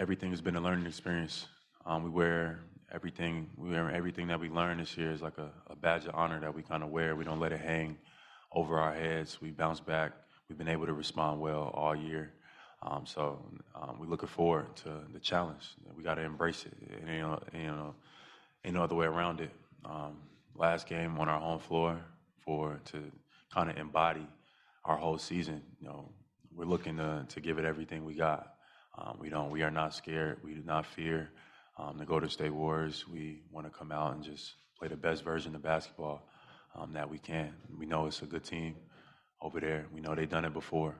everything has been a learning experience. Um, we wear everything. We wear everything that we learn this year is like a, a badge of honor that we kind of wear. We don't let it hang over our heads. We bounce back. We've been able to respond well all year. Um, so um, we're looking forward to the challenge. We got to embrace it. it ain't, no, you know, ain't no other way around it. Um, last game on our home floor for to kind of embody our whole season. You know, we're looking to to give it everything we got. Um, we don't. We are not scared. We do not fear um, the Golden State Warriors. We want to come out and just play the best version of basketball um, that we can. We know it's a good team over there. We know they've done it before,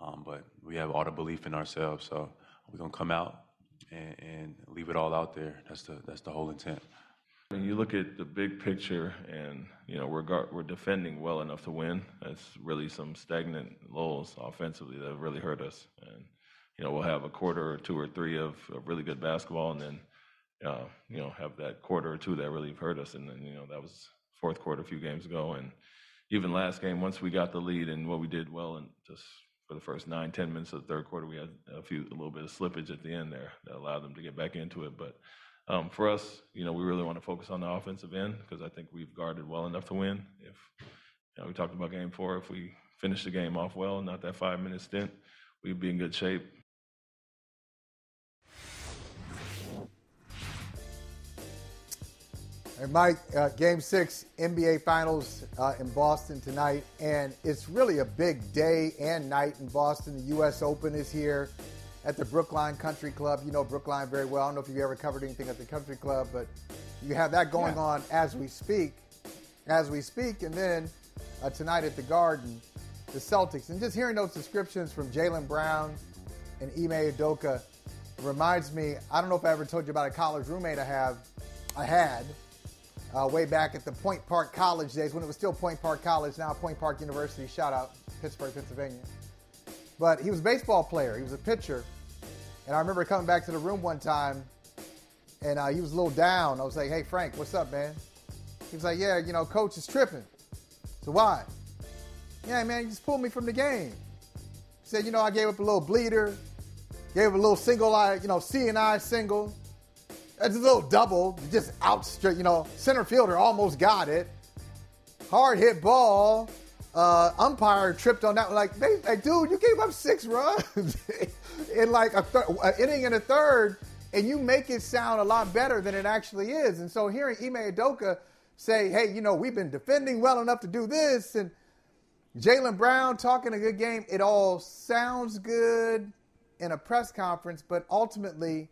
um, but we have all the belief in ourselves. So we're gonna come out and, and leave it all out there. That's the that's the whole intent. When you look at the big picture, and you know we're we're defending well enough to win. That's really some stagnant lulls offensively that really hurt us. And you know we'll have a quarter or two or three of, of really good basketball, and then uh, you know have that quarter or two that really hurt us. And then you know that was fourth quarter a few games ago, and even last game once we got the lead and what we did well and just for the first nine ten minutes of the third quarter we had a few a little bit of slippage at the end there that allowed them to get back into it, but um, for us, you know, we really want to focus on the offensive end because I think we've guarded well enough to win. If you know, we talked about game four, if we finish the game off well, not that five minute stint, we'd be in good shape. Hey, Mike, uh, game six, NBA Finals uh, in Boston tonight. And it's really a big day and night in Boston. The U.S. Open is here at the Brookline Country Club. You know Brookline very well. I don't know if you've ever covered anything at the country club, but you have that going yeah. on as we speak. As we speak, and then uh, tonight at the Garden, the Celtics. And just hearing those descriptions from Jaylen Brown and Ime Udoka reminds me. I don't know if I ever told you about a college roommate I have. I had uh, way back at the Point Park College days when it was still Point Park College, now Point Park University. Shout out Pittsburgh, Pennsylvania. But he was a baseball player. He was a pitcher. And I remember coming back to the room one time, and uh, he was a little down. I was like, "Hey Frank, what's up, man?" He was like, "Yeah, you know, coach is tripping." So why? Yeah, man, he just pulled me from the game. He said, "You know, I gave up a little bleeder, gave up a little single eye, you know, C and I single. It's a little double, just out straight, you know, center fielder almost got it. Hard hit ball." uh, umpire tripped on that. Like, they, like, dude, you gave up six runs in like a thir- an inning and a third, and you make it sound a lot better than it actually is. And so hearing Ime Udoka say, hey, you know, we've been defending well enough to do this, and Jaylen Brown talking a good game, it all sounds good in a press conference, but ultimately,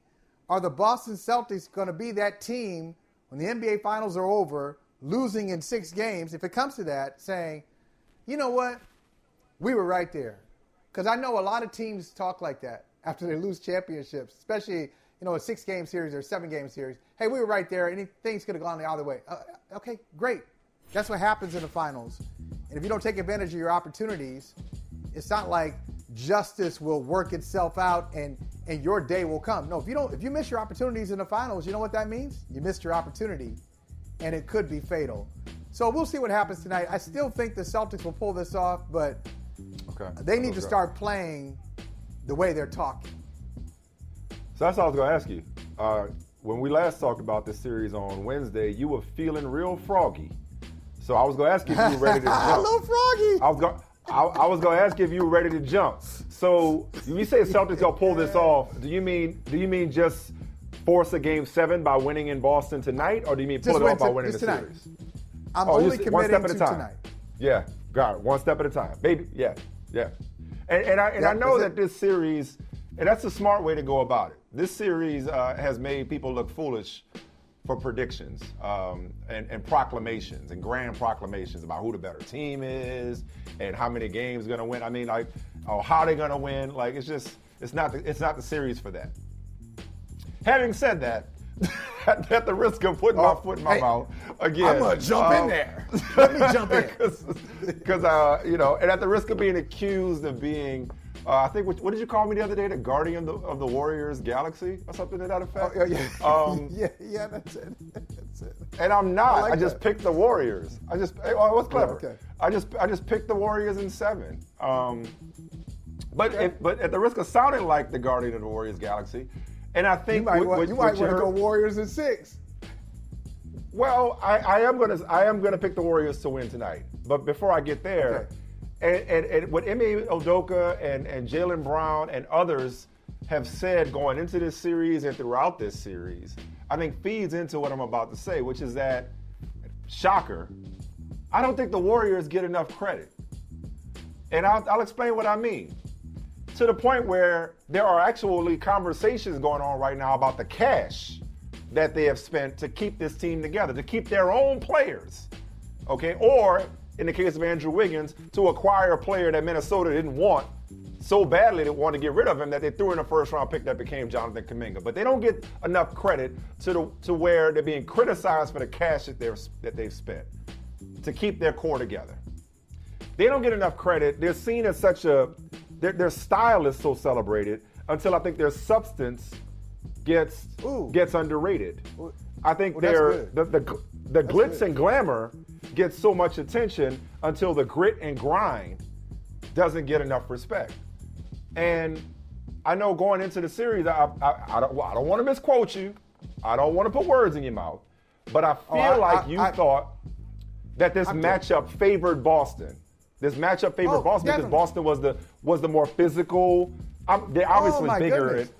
are the Boston Celtics going to be that team when the NBA Finals are over, losing in six games, if it comes to that, saying – you know what? We were right there. Because I know a lot of teams talk like that after they lose championships, especially you know a six game series or seven game series. Hey, we were right there. Any things could have gone the other way. Uh, okay, great. That's what happens in the finals. And if you don't take advantage of your opportunities, it's not like justice will work itself out and and your day will come. No, if you don't, if you miss your opportunities in the finals, you know what that means? You missed your opportunity, and it could be fatal. So we'll see what happens tonight. I still think the Celtics will pull this off, but okay. they need to start playing the way they're talking. So that's all I was going to ask you. Uh, when we last talked about this series on Wednesday, you were feeling real froggy. So I was going to ask you if you were ready to jump. Hello, froggy. I was going. I, I, was going to ask you if you were ready to jump. So you say Celtics gonna pull this off. Do you mean do you mean just force a game seven by winning in Boston tonight, or do you mean pull just it off by winning the tonight. series? I'm oh, only committing one step at a time. tonight. Yeah, got it. One step at a time, baby. Yeah, yeah. And, and I and I know that this series, and that's a smart way to go about it. This series uh, has made people look foolish for predictions um, and, and, proclamations and grand proclamations about who the better team is and how many games going to win. I mean, like, oh, how they're going to win? Like, it's just, it's not, the, it's not the series for that. Having said that, at, the risk of putting oh, my foot in my hey, mouth again. I'm gonna jump um, in there. Let me jump in. Because uh, you know, and at the risk of being accused of being. Uh, I think what, what, did you call me the other day? The guardian of the, of the Warriors galaxy or something to that effect. Oh, yeah, yeah. Um, yeah, yeah, that's it. That's it. And I'm not. I, like I just that. picked the Warriors. I just. Oh, it was clever. okay. I just I just picked the Warriors in seven. Um, but okay. if, but at the risk of sounding like the guardian of the Warriors galaxy, And I think you might, what- want, what- you might want to go Warriors in six. Well, I, I am gonna I am gonna pick the Warriors to win tonight. But before I get there, and, and, and what Ime Udoka and, and Jaylen Brown and others have said going into this series and throughout this series, I think feeds into what I'm about to say, which is that shocker. I don't think the Warriors get enough credit. And I'll, I'll explain what I mean. To the point where there are actually conversations going on right now about the cash that they have spent to keep this team together, to keep their own players. Okay? Or, in the case of Andrew Wiggins, to acquire a player that Minnesota didn't want so badly they wanted to get rid of him that they threw in a first round pick that became Jonathan Kuminga. But they don't get enough credit to the, to where they're being criticized for the cash that they're that they've spent to keep their core together. They don't get enough credit. They're seen as such a their, their style is so celebrated until I think their substance gets Ooh. gets underrated. I think Well, their the the, the glitz good. and glamour gets so much attention until the grit and grind doesn't get enough respect. And I know going into the series, I, I, I don't, well, I don't want to misquote you. I don't want to put words in your mouth. But I feel Oh, I- like you thought that this matchup favored Boston. This matchup favored Oh, Boston because. Boston was the was the more physical. I'm, they're oh obviously Oh, bigger. goodness.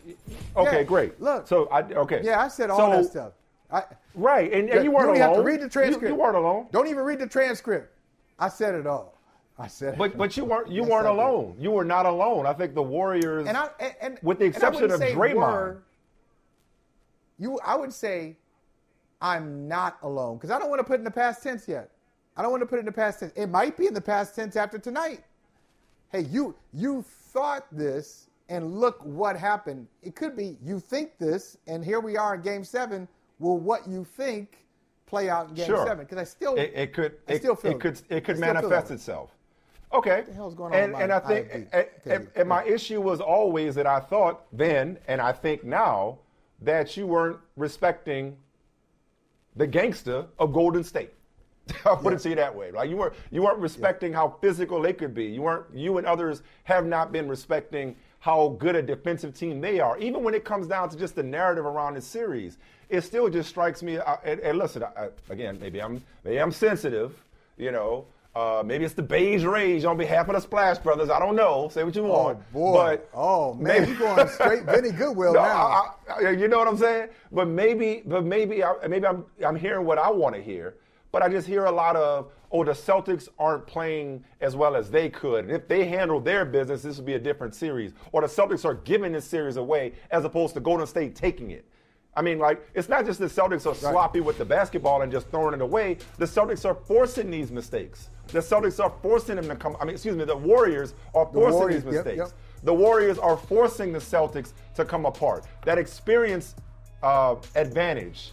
okay, Yeah, great. look. so I okay. Yeah, I said all So- that stuff. I, Right, and, and you you weren't don't alone. have to read the You- transcript. You, weren't alone. Don't even read the transcript. I said it all. I said it. But but you weren't you weren't I did. alone. You were not alone. I think the Warriors, and I and, with the exception of Draymond, were- you, I would say, I'm not alone because I don't want to put it in the past tense yet. I don't want to put it in the past tense. It might be in the past tense after tonight. Hey, you you thought this, and look what happened. It could be you think this, and here we are in Game Seven. Will what you think play out in Game Sure. Seven? Because I still it, it could I it, still feel it could it could I manifest itself. Okay. the hell's going on And and I think IFB? and, and, and my issue was always that I thought then and I think now that you weren't respecting the gangster of Golden State. I'll put it to you that way. Like you weren't you weren't respecting how physical they could be. You weren't you and others have not been respecting how good a defensive team they are. Even when it comes down to just the narrative around this series, it still just strikes me. I, and, and listen, I, again, maybe I'm maybe I'm sensitive. You know, uh, maybe it's the beige rage on behalf of the Splash Brothers. I don't know. Say what you Oh want. boy! But oh man, maybe- you going straight Vinny Goodwill no, now? I, I, you know what I'm saying? But maybe, but maybe, I, maybe I'm I'm hearing what I want to hear. But I just hear a lot of, oh, the Celtics aren't playing as well as they could. And if they handle their business, this would be a different series. Or the Celtics are giving this series away as opposed to Golden State taking it. I mean, like, it's not just the Celtics are sloppy with the basketball and just throwing it away. The Celtics are forcing these mistakes. The Celtics are forcing them to come. I mean, excuse me, the Warriors are forcing Warriors, these yep, mistakes. yep. The Warriors are forcing the Celtics to come apart. That experience uh, advantage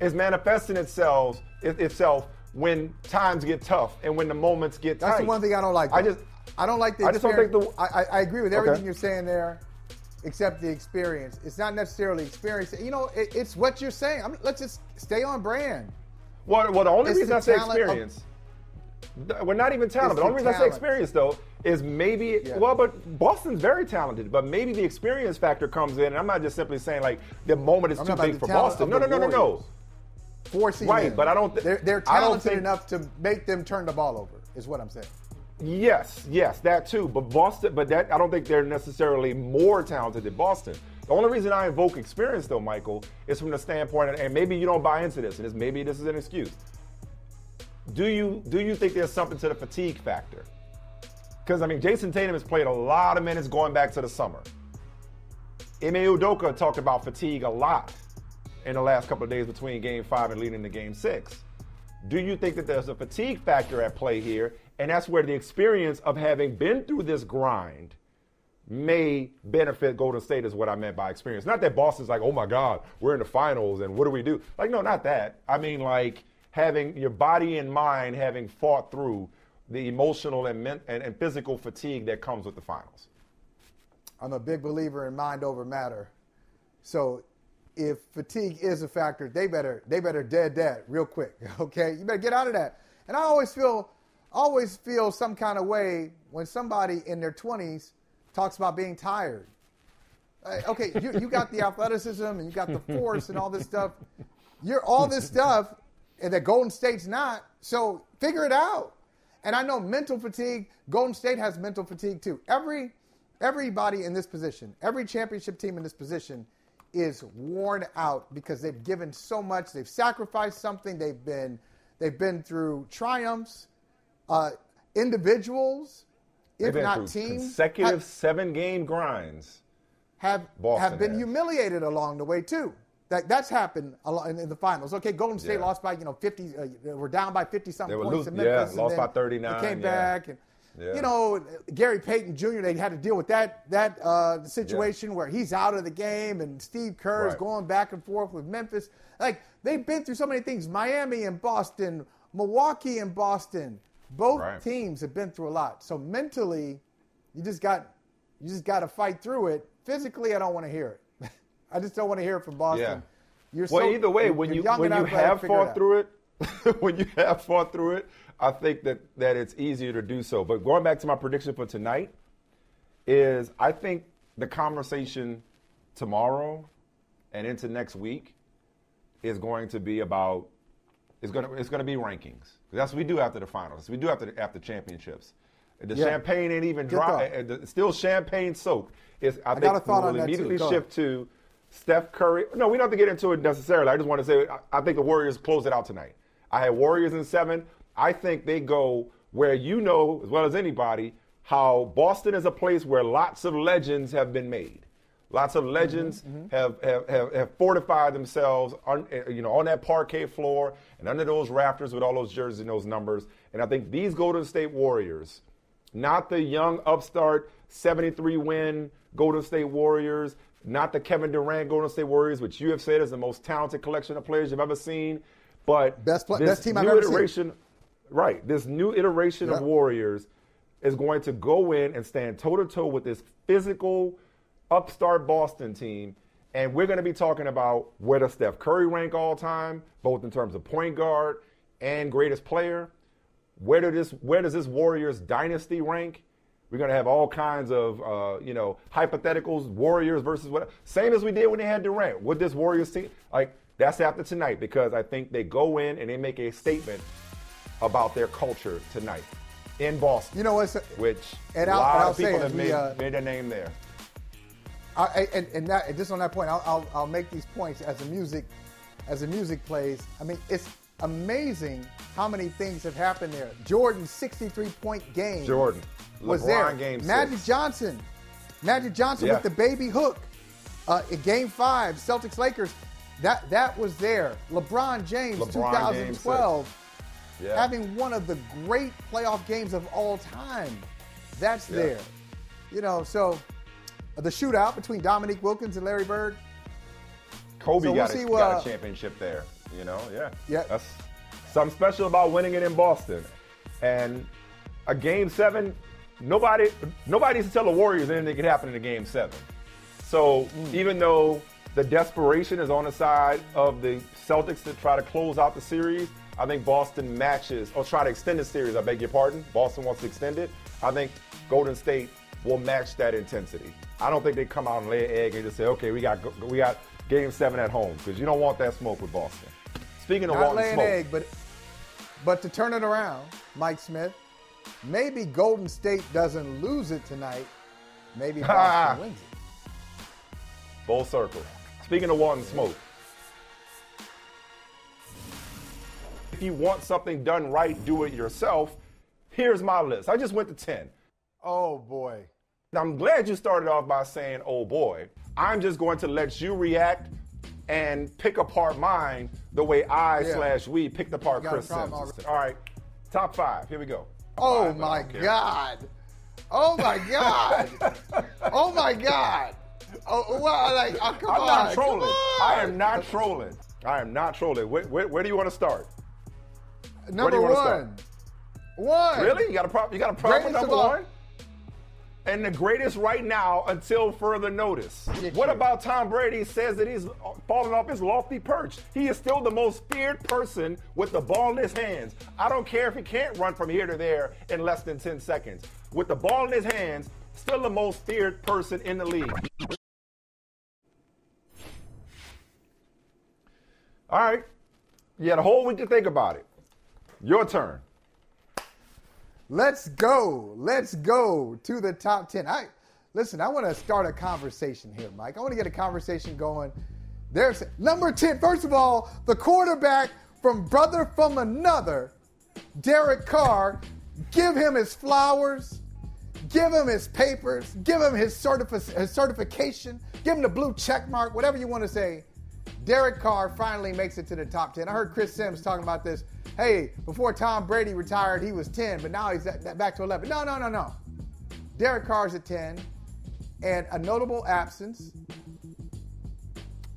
is manifesting itself itself when times get tough and when the moments get tough. That's tight. the one thing I don't like. I just I don't like the. I just don't think the- I, I, I agree with everything Okay. you're saying there, except the experience. It's not necessarily experience. You know, it, it's what you're saying. I'm, let's just stay on brand. well, well, the only It's reason the I say talent of- experience. we're not even talented. It's The only reason I say experience, though, is maybe Yeah. well, but Boston's very talented. But maybe the experience factor comes in. And I'm not just simply saying like the moment is I'm too big for Boston. No, no, no, no, no. Warriors. Forcing Right, but I don't thi- they're, they're talented think- enough to make them turn the ball over. Is what I'm saying. Yes, yes, that too. But Boston, but that I don't think they're necessarily more talented than Boston. The only reason I invoke experience, though, Michael, is from the standpoint, and maybe you don't buy into this, and this, maybe this is an excuse. Do you do you think there's something to the fatigue factor? Because I mean, Jayson Tatum has played a lot of minutes going back to the summer. Ime Udoka talked about fatigue a lot in the last couple of days between Game Five and leading to Game Six. Do you think that there's a fatigue factor at play here? And that's where the experience of having been through this grind may benefit Golden State, is what I meant by experience. Not that Boston's like, oh my God, we're in the finals and what do we do? Like, no, not that. I mean, like having your body and mind having fought through the emotional and, men- and, and physical fatigue that comes with the finals. I'm a big believer in mind over matter. So if fatigue is a factor, they better they better dead that real quick. Okay, you better get out of that. And I always feel always feel some kind of way when somebody in their 20s talks about being tired. Okay, you, you got the athleticism and you got the force and all this stuff. You're all this stuff, and that Golden State's not. So figure it out. And I know mental fatigue. Golden State has mental fatigue too. Every everybody in this position, every championship team in this position, is worn out because they've given so much. They've sacrificed something. They've been they've been through triumphs. Uh, individuals, if not teams, consecutive have, seven game grinds. have Boston have been has. humiliated along the way too. That that's happened a lot in, in the finals. Okay, Golden State Yeah. lost by you know fifty. Uh, we're down by fifty something points lo- in yeah, Memphis. and lost by 39, They came yeah. back and. Yeah. You know, Gary Payton Jr. They had to deal with that that uh, situation where he's out of the game, and Steve Kerr is Right. going back and forth with Memphis. Like they've been through so many things. Miami and Boston, Milwaukee and Boston. Both Right. teams have been through a lot. So mentally, you just got you just got to fight through it. Physically, I don't want to hear it. I just don't want to hear it from Boston. Yeah. You're Well, so- either way, when you when you have fought out. through it, when you have fought through it, I think that that it's easier to do so. But going back to my prediction for tonight, is I think the conversation tomorrow and into next week is going to be about it's going to it's going to be rankings. That's what we do after the finals. We do after the, after championships. The Yeah. champagne ain't even dry. the- Still champagne soaked. It's, I, got think a thought we'll on that, too. immediately Go shift to Steph Curry. No, we don't have to get into it necessarily. I just want to say I, I think the Warriors close it out tonight. I had Warriors in seven. I think they go where you know as well as anybody how Boston is a place where lots of legends have been made. Lots of legends Have, have, have, have fortified themselves on, eh, you know, on that parquet floor and under those rafters with all those jerseys and those numbers. And I think these Golden State Warriors, not the young upstart 73 win Golden State Warriors, not the Kevin Durant Golden State Warriors, which you have said is the most talented collection of players you've ever seen. But Best best team I've ever seen. Right? This new iteration Yep. of Warriors is going to go in and stand toe to toe with this physical upstart Boston team. And we're going to be talking about where does Steph Curry rank all time, both in terms of point guard and greatest player. Where, do this, where does this Warriors dynasty rank? We're going to have all kinds of, uh, you know, hypotheticals, Warriors versus what. Same as we did when they had Durant. Would this Warriors team, like, that's after tonight because I think they go in and they make a statement about their culture tonight in Boston. You know what's which and a I'll- lot I'll of people have made, uh, made their name there. I, and, and that and just on that point, I'll, I'll, I'll make these points as the music as the music plays. I mean, it's amazing how many things have happened there. Jordan's 63 point game. Jordan. was LeBron there. game Magic six. Johnson, Magic Johnson Yeah. with the baby hook uh, in Game Five, Celtics Lakers. That that was there. LeBron James, LeBron game 2012, Yeah. having one of the great playoff games of all time. That's Yeah. there. You know, so uh, the shootout between Dominique Wilkins and Larry Bird. Kobe So we'll got, see a, what- got a championship there. You know, yeah. Yeah. That's something special about winning it in Boston. And a game seven, nobody nobody needs to tell the Warriors anything could happen in a game seven. So Mm. even though the desperation is on the side of the Celtics to try to close out the series, I think Boston matches or try to extend the series. I beg your pardon. Boston wants to extend it. I think Golden State will match that intensity. I don't think they come out and lay an egg and just say, "Okay, we got we got Game Seven at home," because you don't want that smoke with Boston. Speaking of Not wanting laying smoke, egg, but but to turn it around, Mike Smith. Maybe Golden State doesn't lose it tonight. Maybe Boston wins it. full circle. Speaking of wanting smoke, if you want something done right, do it yourself. Here's my list. I just went to ten. Oh boy. Now, I'm glad you started off by saying, oh boy. I'm just going to let you react and pick apart mine the way I Yeah. slash we picked apart Chris Sims. already. All right, top five. Here we go. Oh Five, my. God. Oh my God. oh my God. Oh, well, like, oh, come I'm on. not trolling. I am not trolling. I am not trolling. Where, where, where do you want to start? number one. One. Really? You got a problem? You got a problem with number one? And the greatest right now until further notice. Get what you. about Tom Brady says that he's fallen off his lofty perch? He is still the most feared person with the ball in his hands. I don't care if he can't run from here to there in less than 10 seconds. With the ball in his hands, still the most feared person in the league. All right. You had a whole week to think about it. Your turn. Let's go. Let's go to the top 10. I listen, I want to start a conversation here, Mike. I want to get a conversation going. There's number 10. First of all, the quarterback from brother from another, Derek Carr. Give him his flowers. Give him his papers. Give him his, certifi- his certification. Give him the blue check mark, whatever you want to say. Derek Carr finally makes it to the top 10. I heard Chris Sims talking about this. Hey, before Tom Brady retired, he was 10, but now he's at, back to 11. No, no, no, no. Derek Carr's at 10. And a notable absence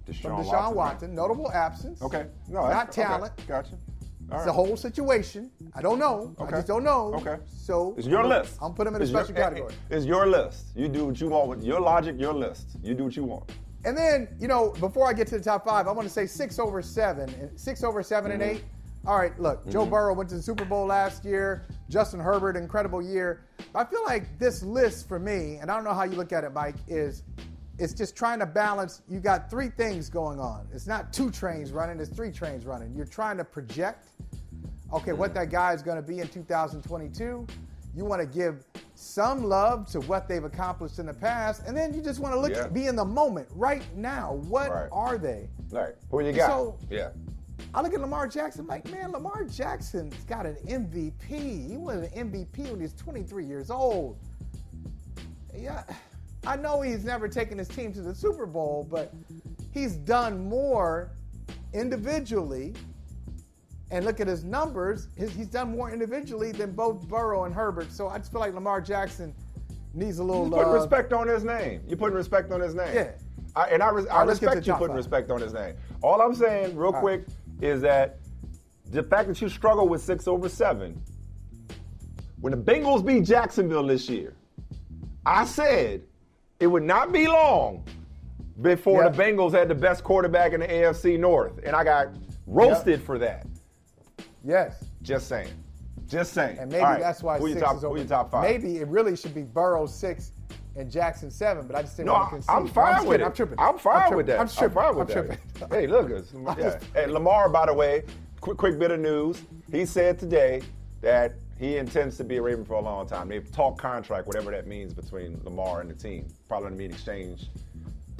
Deshaun from Deshaun Watson. Watson. Notable absence. Okay. No, Not that's- okay. talent. Gotcha. All It's right. the whole situation. I don't know. I Okay. just don't know. Okay. So It's your list. I'm putting him in a It's your- special category. It's your list. You do what you want with your logic, your list. You do what you want. And then, you know, before I get to the top five, I want to say six over seven. Six over 7 and Mm-hmm. eight. All right, look, Joe Burrow went to the Super Bowl last year. Justin Herbert, incredible year. I feel like this list for me, and I don't know how you look at it, Mike, is it's just trying to balance. You got three things going on. It's not two trains running, it's three trains running. You're trying to project, okay, Mm-hmm. what that guy is going to be in 2022. You want to give some love to what they've accomplished in the past, and then you just want to look Yeah. be in the moment right now. What Right. are they? Right. Who you got? So- yeah. I look at Lamar Jackson, I'm like, man, Lamar Jackson's got an MVP. He was an MVP when he was 23 years old. Yeah, I know he's never taken his team to the Super Bowl, but he's done more individually. And look at his numbers. His, he's done more individually than both Burrow and Herbert. So I just feel like Lamar Jackson needs a little You putting love. respect on his name. You're putting respect on his name. Yeah. I, and I, res- I right, let's get to respect you putting five. respect on his name. All I'm saying, real quick, is that the fact that you struggle with six over seven, when the Bengals beat Jacksonville this year, I said it would not be long before Yeah. the Bengals had the best quarterback in the AFC North, and I got roasted for that. Yes. Just saying. Just saying. And maybe right, that's why who six top, is who over. your top five? Maybe it really should be Burrow six and Jackson seven, but I just didn't No, want to I-. I'm fine just with it. I'm tripping. I'm fine tripping. with that. I'm tripping. fine with I'm that. tripping. Hey, look, it's, yeah. Hey, Lamar, by the way, quick, quick bit of news. He said today that he intends to be a Raven for a long time. They've talked contract, whatever that means, between Lamar and the team. Probably going to mean exchange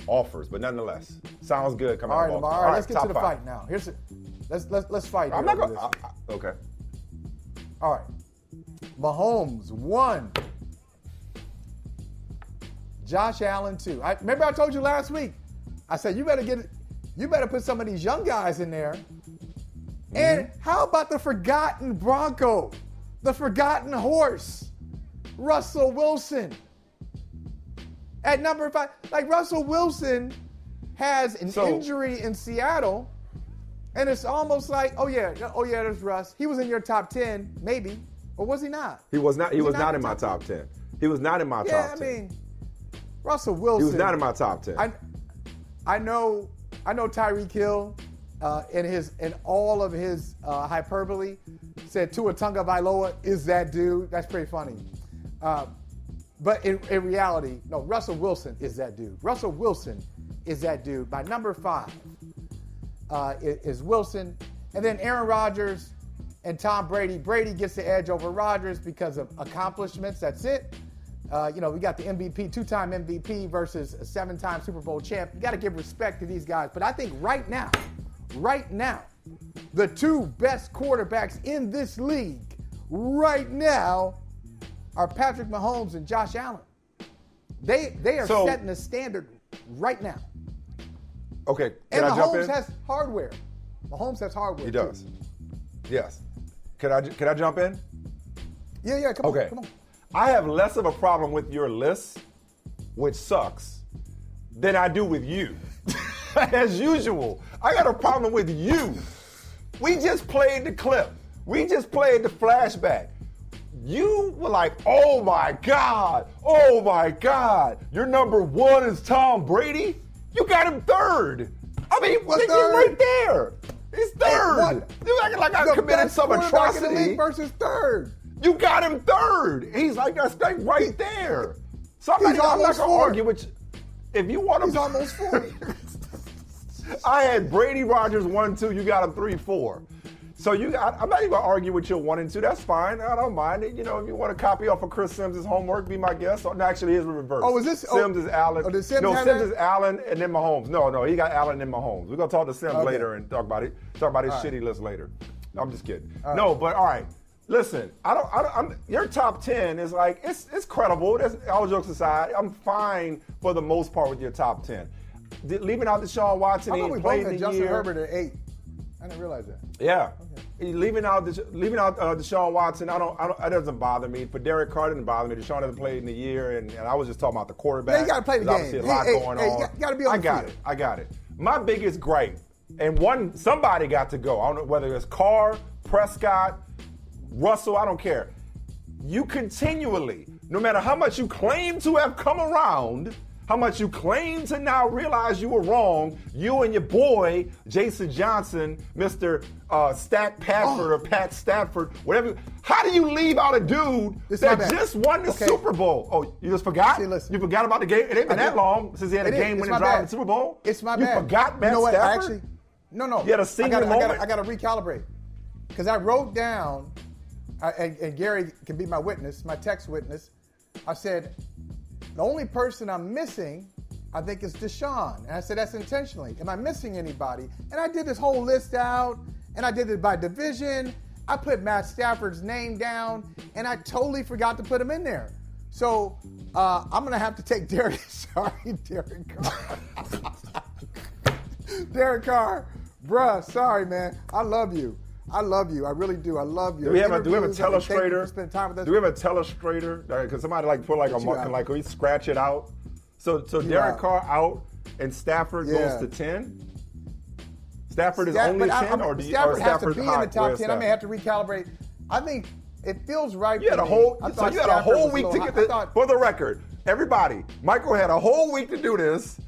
offers, but nonetheless, sounds good. Coming All of Lamar. All right, let's get to the five. fight now. Here's a, let's let's let's fight. I'm not this. Okay. All right. Mahomes one. Josh Allen too. I, remember I told you last week. I said you better get you better put some of these young guys in there. And mm-hmm. how about the forgotten Bronco, the forgotten horse, Russell Wilson? At number five, like Russell Wilson has an So- injury in Seattle, and it's almost like, oh yeah, oh yeah, there's Russ. He was in your top ten, maybe, or was he not? He was not. He Was was not not in my top ten. He was not in my Yeah, top I ten. mean, Russell Wilson. he was not in my top ten. I, I know, I know Tyreek Hill, uh, in his in all of his uh, hyperbole, said Tua Tagovailoa is that dude. That's pretty funny. Uh, but in, in reality, no, Russell Wilson is that dude. Russell Wilson is that dude. By number five uh, is, is Wilson, and then Aaron Rodgers and Tom Brady. Brady gets the edge over Rodgers because of accomplishments. That's it. Uh, you know, we got the MVP, two-time MVP versus a seven-time Super Bowl champ. You got to give respect to these guys. But I think right now, right now, the two best quarterbacks in this league right now are Patrick Mahomes and Josh Allen. They they are So- setting the standard right now. okay. Can And I jump Mahomes has hardware. Mahomes has hardware. He too. does. Yes. Can I can I jump in? Yeah, yeah. Come Okay. on, come on. I have less of a problem with your list, which sucks, than I do with you. As usual, I got a problem with you. We just played the clip. We just played the flashback. You were like, oh my God, oh my God, your number one is Tom Brady? You got him third. I mean, What he's third? right there. He's third. what? You acting like I The committed some quarterback in the atrocity. versus third. You got him third. He's like that's like right there. So I'm He's not, I'm not gonna fourth. argue with you. If you want to, He's almost 40. I had Brady Rodgers one two. You got him three four. So you, I, am not even gonna argue with your one and two. That's fine. I don't mind it. You know, if you want to copy off of Chris Sims' homework, be my guest. no, actually, the reverse. Oh, is this oh, Sims oh, is Allen? Oh, Sims no, Sims that? is Allen and then Mahomes. No, no, he got Allen and Mahomes. We're gonna talk to Sims Okay. later and talk about it. Talk about his All right. shitty list later. No, I'm just kidding. no, but all right. Listen, I don't. I don't I'm, your top ten is like it's it's credible. That's, all jokes aside, I'm fine for the most part with your top ten. De- leaving out Deshaun Watson, I thought we both had the Justin year. Herbert at eight. I didn't realize that. Yeah. He Leaving out, Desha- leaving out uh, Deshaun Watson, I don't, I don't, that doesn't bother me. But Derek Carr didn't bother me. Deshaun hasn't played in the year, and, and I was just talking about the quarterback. Yeah, you gotta play the There's obviously game. a lot Hey, hey, going hey, on. got- you gotta be on I the got field. it. I got it. My biggest gripe, and one somebody got to go. I don't know whether it's Carr, Prescott, Russell. I don't care. You continually, no matter how much you claim to have come around, how much you claim to now realize you were wrong, you and your boy, Jason Johnson, Mr. Uh, Stat Patford or Pat Stafford, whatever. How do you leave out a dude my that just won the Okay. Super Bowl? Oh, you just forgot? See, listen. you forgot about the game? It ain't been that long since he had a game It's winning drive in the Super Bowl. It's my you bad. forgot Matt you know what? I Stafford? actually, no, no. You had a senior I gotta, moment? I gotta recalibrate because I wrote down, I, and, and Gary can be my witness, my text witness. I said the only person I'm missing, I think, is Deshaun, and I said that's intentionally. Am I missing anybody? And I did this whole list out, and I did it by division. I put Matt Stafford's name down, and I totally forgot to put him in there. So uh, I'm gonna have to take Derek. Sorry, Derek Carr. Derek Carr, bruh, sorry, man. I love you. I love you. I really do. I love you. Do we have a do we have a telestrator? spending time with us. Do we have a telestrator? Because somebody like put like a Get you mark and like we scratch it out. So so You Derek out. Carr out and Stafford Yeah. goes to ten. Stafford is only I- ten, I- or do you, Stafford or has to be in the top ten. I may have to recalibrate. I think it feels right. You had a whole I so thought you had a whole week to get this. For the record, everybody, Michael had a whole week to do this,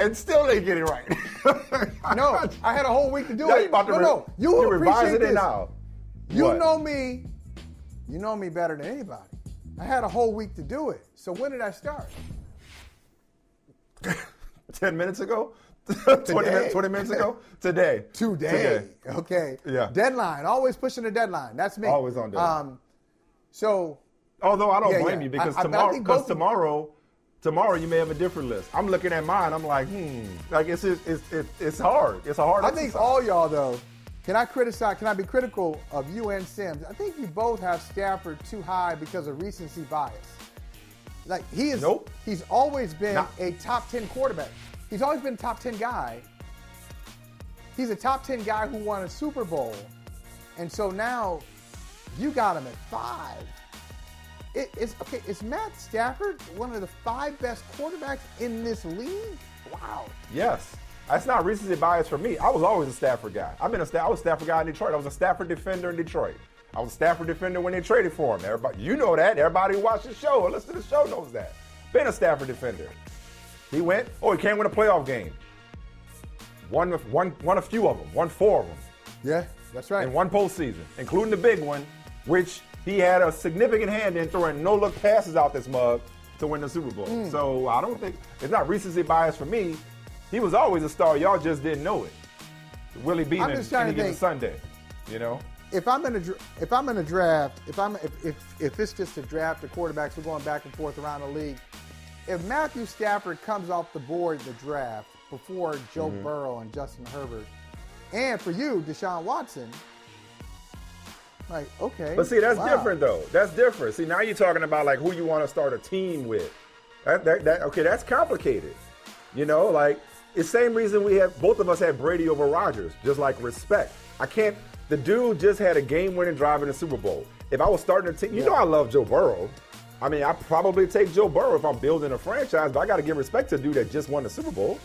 and still didn't get it right. No, I had a whole week to do Now it. about to no, re- no, you will appreciate it this. now. You What? know me. You know me better than anybody. I had a whole week to do it. So when did I start? Ten minutes ago, twenty minutes, twenty minutes ago, today, Today. Okay. Yeah. Deadline. Always pushing the deadline. That's me. Always on deadline. Um, so Although I don't Yeah, blame yeah. you because I tomorrow, because tomorrow, tomorrow you may have a different list. I'm looking at mine. I'm like, hmm, like it's it's it's, it's, hard. It's a hard. I think all y'all though. Can I criticize? Can I be critical of you and Sims? I think you both have Stafford too high because of recency bias. Like he is. Nope. He's always been Nah. a top ten quarterback. He's always been a top ten guy. He's a top ten guy who won a Super Bowl, and so now you got him at five. It, it's okay. Is Matt Stafford one of the five best quarterbacks in this league? Wow. Yes. That's not recency bias for me. I was always a Stafford guy. I've been a Sta- I was a Stafford guy in Detroit. I was a Stafford defender in Detroit. I was a Stafford defender when they traded for him. Everybody, you know that. Everybody who watched the show or listen to the show knows that. Been a Stafford defender. He went. Oh, he can't win a playoff game. Won, won, won a few of them. Won four of them. Yeah, that's right. in one postseason, including the big one, which he had a significant hand in throwing no look passes out this mug to win the Super Bowl. Hmm. So I don't think it's not recency bias for me. He was always a star. Y'all just didn't know it. Willie Beamen I'm just trying any to given Sunday. You know? if I'm in a if I'm in a draft, if I'm if, if if it's just a draft of quarterbacks, we're going back and forth around the league. If Matthew Stafford comes off the board in the draft before Joe Mm-hmm. Burrow and Justin Herbert, and for you, Deshaun Watson, like okay. But see, that's wow. different though. That's different. See, now you're talking about like who you want to start a team with. That, that, that okay, that's complicated. You know, like it's same reason we have both of us had Brady over Rodgers, just like respect. I can't. The dude just had a game-winning drive in the Super Bowl. If I was starting a team, you know, I love Joe Burrow. I mean, I probably take Joe Burrow if I'm building a franchise, but I got to give respect to a dude that just won the Super Bowl.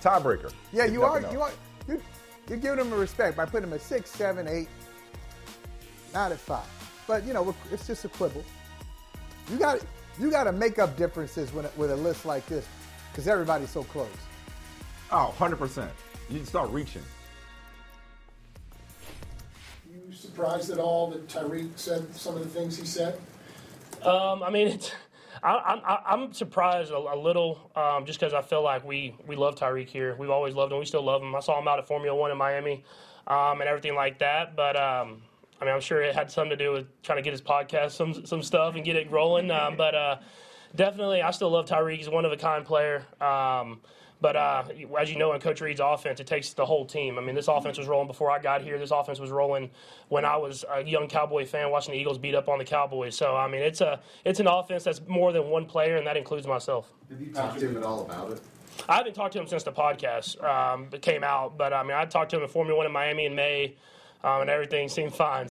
Tiebreaker. Yeah, you are. You are. You, you're giving him a respect by putting him at six, seven, eight, not at five. But you know, it's just a quibble. You got you got to make up differences with a, with a list like this because everybody's so close. Oh, 100%. You can start reaching. You surprised at all that Tyreek said some of the things he said? Um, I mean, it's, I, I'm I'm surprised a, a little, um, just because I feel like we we love Tyreek here. We've always loved him. We still love him. I saw him out at Formula One in Miami, um, and everything like that. But um, I mean, I'm sure it had something to do with trying to get his podcast some some stuff and get it rolling. Um, but uh, definitely, I still love Tyreek. He's one of a kind player. Um, but uh, as you know, in Coach Reid's offense, it takes the whole team. I mean, this offense was rolling before I got here. This offense was rolling when I was a young Cowboy fan watching the Eagles beat up on the Cowboys. So I mean, it's a it's an offense that's more than one player, and that includes myself. Have you talked to him at all about it? I haven't talked to him since the podcast um, came out, but I mean, I talked to him in Formula One in Miami in May, um, and everything seemed fine.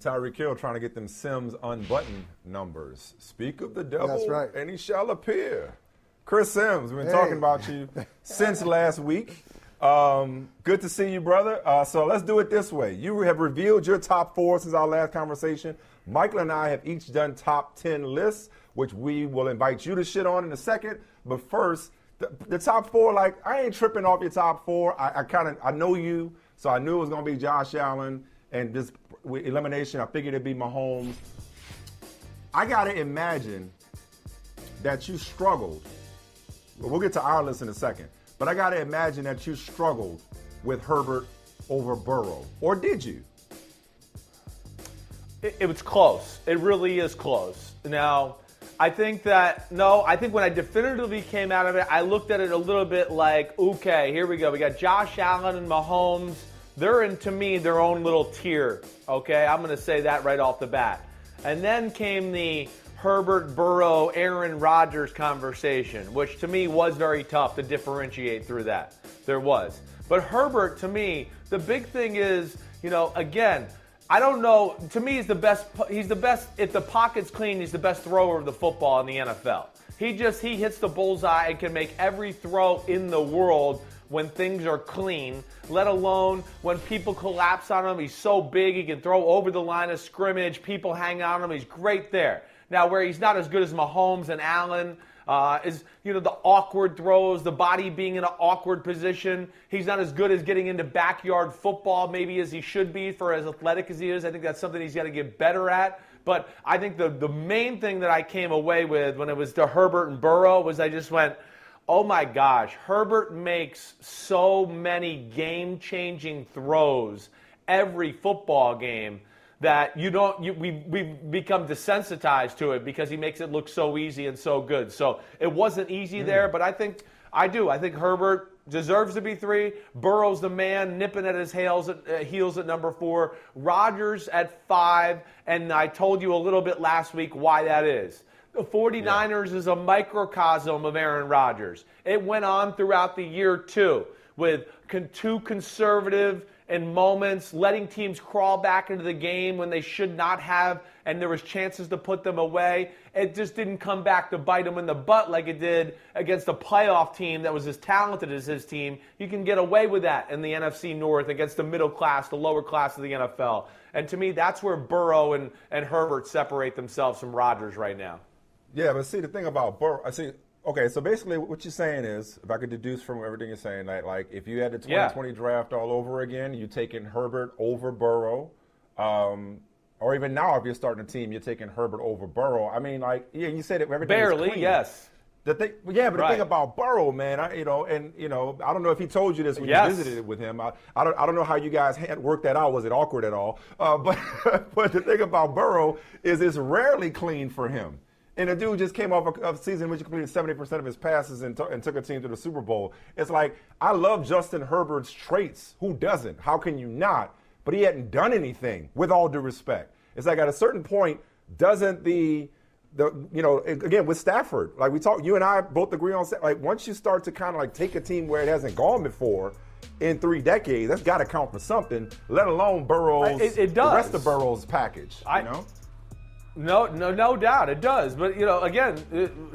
Tyreek Hill trying to get them Sims unbuttoned numbers. Speak of the devil, That's right. and he shall appear. Chris Sims, we've been Hey. talking about you since last week. Um, good to see you, brother. Uh, so let's do it this way. You have revealed your top four since our last conversation. Michael and I have each done top 10 lists, which we will invite you to shit on in a second. But first, the, the top four, like, I ain't tripping off your top four. I, I kind of, I know you, so I knew it was to be Josh Allen. And this elimination, I figured it'd be Mahomes. I got to imagine that you struggled. Well, get to our list in a second. But I got to imagine that you struggled with Herbert over Burrow. Or did you? It, it was close. It really is close. Now, I think that no, I think when I definitively came out of it, I looked at it a little bit like, okay, here we go. We got Josh Allen and Mahomes. They're in to me their own little tier. Okay, I'm to say that right off the bat. And then came the Herbert, Burrow, Aaron Rodgers conversation, which to me was very tough to differentiate through that. There was. But Herbert, to me, the big thing is, you know, again, I don't know. To me, he's the best. He's the best. If the pocket's clean, he's the best thrower of the football in the NFL. He just he hits the bullseye and can make every throw in the world when things are clean. Let alone when people collapse on him. He's so big he can throw over the line of scrimmage. People hang on him. He's great there. Now, where he's not as good as Mahomes and Allen uh, is you know the awkward throws, the body being in an awkward position. He's not as good as getting into backyard football maybe as he should be for as athletic as he is. I think that's something he's got to get better at. But I think the the main thing that I came away with when it was to Herbert and Burrow was I just went, oh my gosh, Herbert makes so many game changing throws every football game that you don't you, we we become desensitized to it because he makes it look so easy and so good. So it wasn't easy there, but I think I do. I think Herbert deserves to be three. Burrow's the man, nipping at his heels at, uh, heels at number four. Rodgers at five, and I told you a little bit last week why that is. The 49ers is a microcosm of Aaron Rodgers. It went on throughout the year too, with con- too conservative in moments, letting teams crawl back into the game when they should not have, and there was chances to put them away. It just didn't come back to bite them in the butt like it did against a playoff team that was as talented as his team. You can get away with that in the NFC North against the middle class, the lower class of the NFL. And to me, that's where Burrow and, and Herbert separate themselves from Rodgers right now. Yeah, but see, the thing about Burrow, I see. Okay, so basically, what you're saying is, if I could deduce from everything you're saying, that like if you had the Yeah. 2020 draft all over again, you're taking Herbert over Burrow, um, or even now if you're starting a team, you're taking Herbert over Burrow. I mean, like, yeah, you said it. Everything is Barely, clean. yes. The thing, yeah, but the Right. thing about Burrow, man, I, you know, and you know, I don't know if he told you this when Yes. you visited with him. I, I don't, I don't know how you guys had worked that out. Was it awkward at all? Uh, but, but the thing about Burrow is it's rarely clean for him. And the dude just came off a, a season in which he completed 70% of his passes and, t- and took a team to the Super Bowl. It's like, I love Justin Herbert's traits. Who doesn't? How can you not? But he hadn't done anything, with all due respect. It's like at a certain point, doesn't the the you know again with Stafford like we talk you and I both agree on like once you start to kind of like take a team where it hasn't gone before in three decades that's got to count for something let alone Burrow's It- it the rest of Burrow's package I- you know No, no, no doubt it does. But you know, again,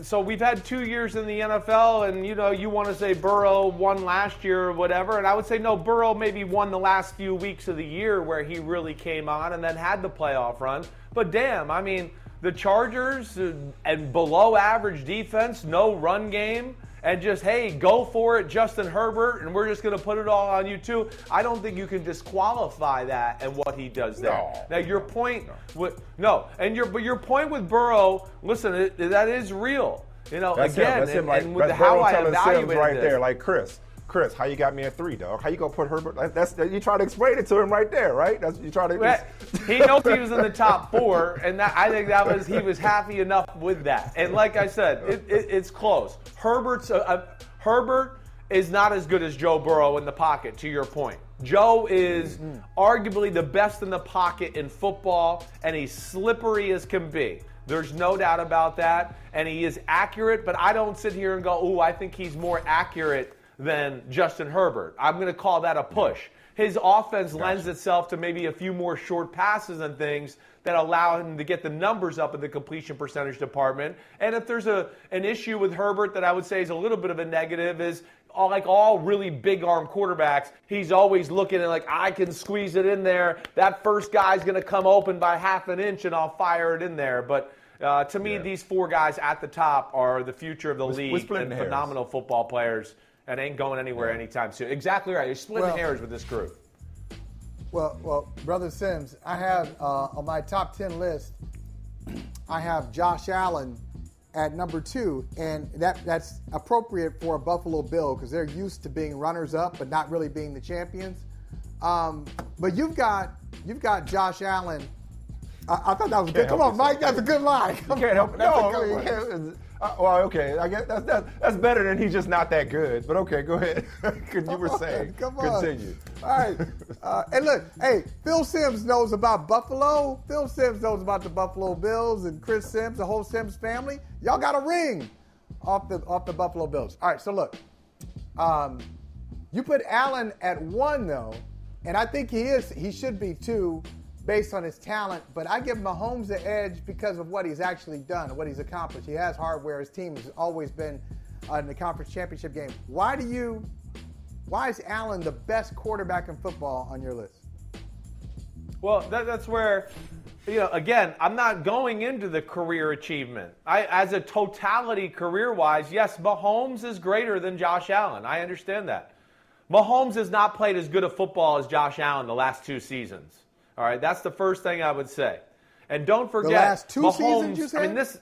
so we've had two years in the NFL, and you know, you want to say Burrow won last year or whatever, and I would say no, Burrow maybe won the last few weeks of the year where he really came on and then had the playoff run. But damn, I mean, the Chargers uh, and below average defense, no run game. And just, hey, go for it, Justin Herbert, and we're just going to put it all on you too. I don't think you can disqualify that and what he does there. No. Now, your point, with, no, and your but your point with Burrow, listen, it, that is real. You know, That's again, him. That's and, him. Like, and with how Burrow I evaluate right this. there, like Chris. Chris, how you got me at three, dog? How you gonna put Herbert? That's you try to explain it to him right there, right? That's you try to. Well, he knows he was in the top four, and that, I think that was he was happy enough with that. And like I said, it, it, it's close. Herbert's a, a, Herbert is not as good as Joe Burrow in the pocket. To your point, Joe is arguably the best in the pocket in football, and he's slippery as can be. There's no doubt about that, and he is accurate. But I don't sit here and go, "Ooh, I think he's more accurate." Than Justin Herbert. I'm going to call that a push. His offense lends itself to maybe a few more short passes and things that allow him to get the numbers up in the completion percentage department. And if there's a an issue with Herbert that I would say is a little bit of a negative is all, like all really big arm quarterbacks, he's always looking at like I can squeeze it in there. That first guy's going to come open by half an inch and I'll fire it in there. But uh, to me, Yeah. these four guys at the top are the future of the we're league and hairs. phenomenal football players and ain't going anywhere anytime soon. Exactly right. You're splitting Well- hairs with this group. Well, well, brother Sims, I have uh, on my top ten list, I have Josh Allen at number two, and that that's appropriate for a Buffalo Bill because they're used to being runners up, but not really being the champions. Um, but you've got you've got Josh Allen. I, I thought that was good. Come on, Mike, that's a good line. You can't help it. That's a No, good I mean, one. you can't- uh, well, okay. I guess that's, that's that's better than he's just not that good. But okay, go ahead. Could you were saying? Come on. Continue. All right. Uh, and look, hey, Phil Sims knows about Buffalo. Phil Sims knows about the Buffalo Bills and Chris Sims, the whole Sims family. Y'all got a ring off the off the Buffalo Bills. All right. So look, um, you put Allen at one though, and I think he is. He should be two, based on his talent. But I give Mahomes the edge because of what he's actually done, what he's accomplished. He has hardware. His team has always been uh, in the conference championship game. Why do you? Why is Allen the best quarterback in football on your list? Well, that, that's where, you know, again, I'm not going into the career achievement. I, as a totality career wise, yes, Mahomes is greater than Josh Allen. I understand that. Mahomes has not played as good a football as Josh Allen the last two seasons. All right, that's the first thing I would say. And don't forget, last two Mahomes, seasons, you I mean, this.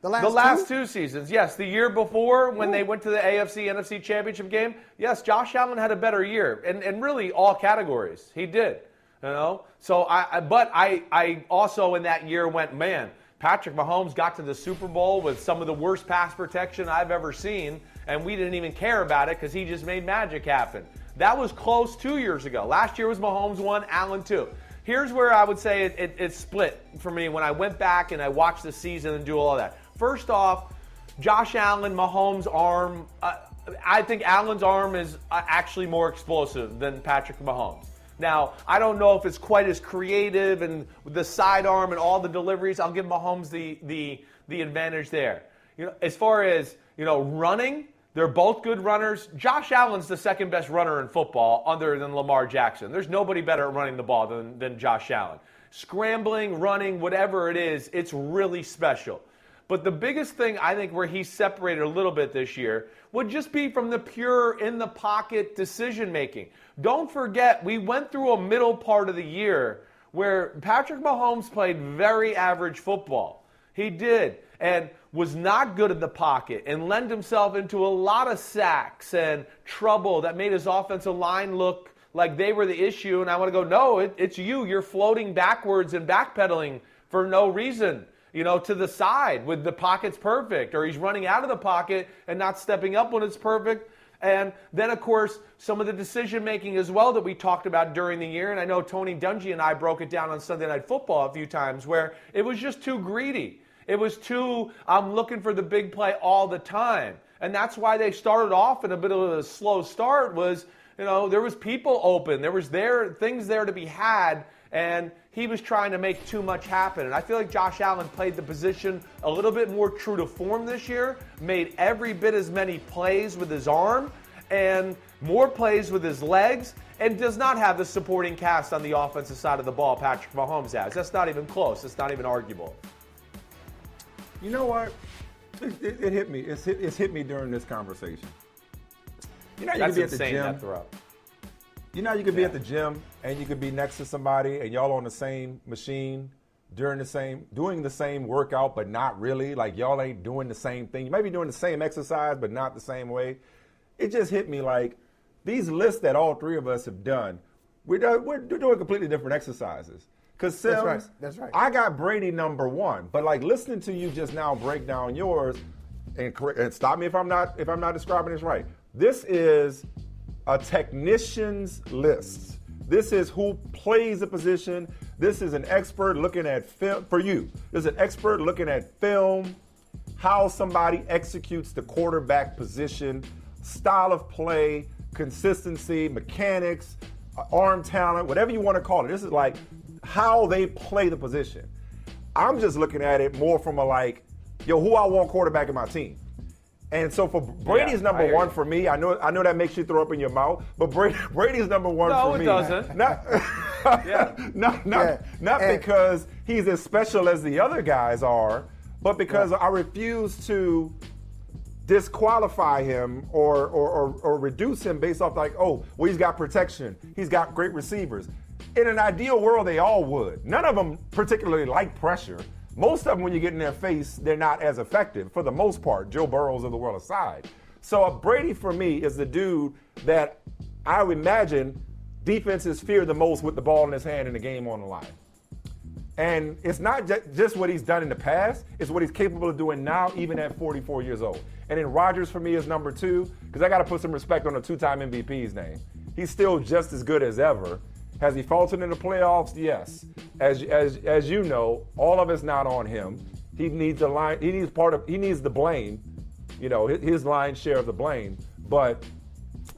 The last, the last two? two seasons, yes. The year before, when they went to the AFC NFC Championship game, yes, Josh Allen had a better year, and, and really all categories. He did, you know. So I, I but I, I also in that year went, man, Patrick Mahomes got to the Super Bowl with some of the worst pass protection I've ever seen, and we didn't even care about it because he just made magic happen. That was close two years ago. Last year was Mahomes one, Allen two. Here's where I would say it, it, it split for me when I went back and I watched the season and do all that. First off, Josh Allen, Mahomes' arm. Uh, I think Allen's arm is uh, actually more explosive than Patrick Mahomes. Now, I don't know if it's quite as creative and the sidearm and all the deliveries. I'll give Mahomes the the the advantage there. You know, as far as you know, running, they're both good runners. Josh Allen's the second best runner in football, other than Lamar Jackson. There's nobody better at running the ball than, than Josh Allen. Scrambling, running, whatever it is, it's really special. But the biggest thing I think where he's separated a little bit this year would just be from the pure in the pocket decision making. Don't forget, we went through a middle part of the year where Patrick Mahomes played very average football. He did, and was not good in the pocket and lent himself into a lot of sacks and trouble that made his offensive line look like they were the issue. And I want to go, no, it, it's you. You're floating backwards and backpedaling for no reason you know, to the side with the pocket's perfect, or he's running out of the pocket and not stepping up when it's perfect. And then, of course, some of the decision making as well that we talked about during the year. And I know Tony Dungy and I broke it down on Sunday Night Football a few times where it was just too greedy. It was too, I'm looking for the big play all the time. And that's why they started off in a bit of a slow start was, you know, there was people open. There was there things there to be had. And he was trying to make too much happen. And I feel like Josh Allen played the position a little bit more true to form this year, made every bit as many plays with his arm and more plays with his legs, and does not have the supporting cast on the offensive side of the ball Patrick Mahomes has. That's not even close. It's not even arguable. You know what? it, it, it hit me. It's hit, it's hit me during this conversation. You know, you That's could be at the gym. That. You know, you could be at the gym and you could be next to somebody and y'all on the same machine during the same, doing the same workout, but not really. Like y'all ain't doing the same thing. You might be doing the same exercise, but not the same way. It just hit me like these lists that all three of us have done. We're we're doing completely different exercises. Because Sims, That's right. That's right. I got Brady number one, but like listening to you just now break down yours, and, correct, and stop me if I'm not if I'm not describing this right. This is a technician's list. This is who plays a position. This is an expert looking at film for you. This is an expert looking at film, how somebody executes the quarterback position, style of play, consistency, mechanics, uh, arm talent, whatever you want to call it. This is like how they play the position. I'm just looking at it more from a like, yo, who I want quarterback in my team. And so for Brady's I number one you. for me, I know I know that makes you throw up in your mouth, but Brady, Brady's number one No, for it doesn't. Not, Yeah. not, not, Yeah. not And- because he's as special as the other guys are, but because I refuse to disqualify him or, or, or, or reduce him based off like, oh, well, he's got protection. He's got great receivers. In an ideal world, they all would. None of them particularly like pressure. Most of them, when you get in their face, they're not as effective for the most part, Joe Burrows of the world aside. So Brady, for me, is the dude that I would imagine defenses fear the most with the ball in his hand and the game on the line. And it's not ju- just what he's done in the past, it's what he's capable of doing now, even at 44 years old. And then Rodgers for me is number two, because I got to put some respect on a two time MVP's name. He's still just as good as ever. Has he faltered in the playoffs? Yes. As, as, as you know, all of it's not on him. He needs a line, he needs part of, he needs the blame, you know, his, his lion's share of the blame. But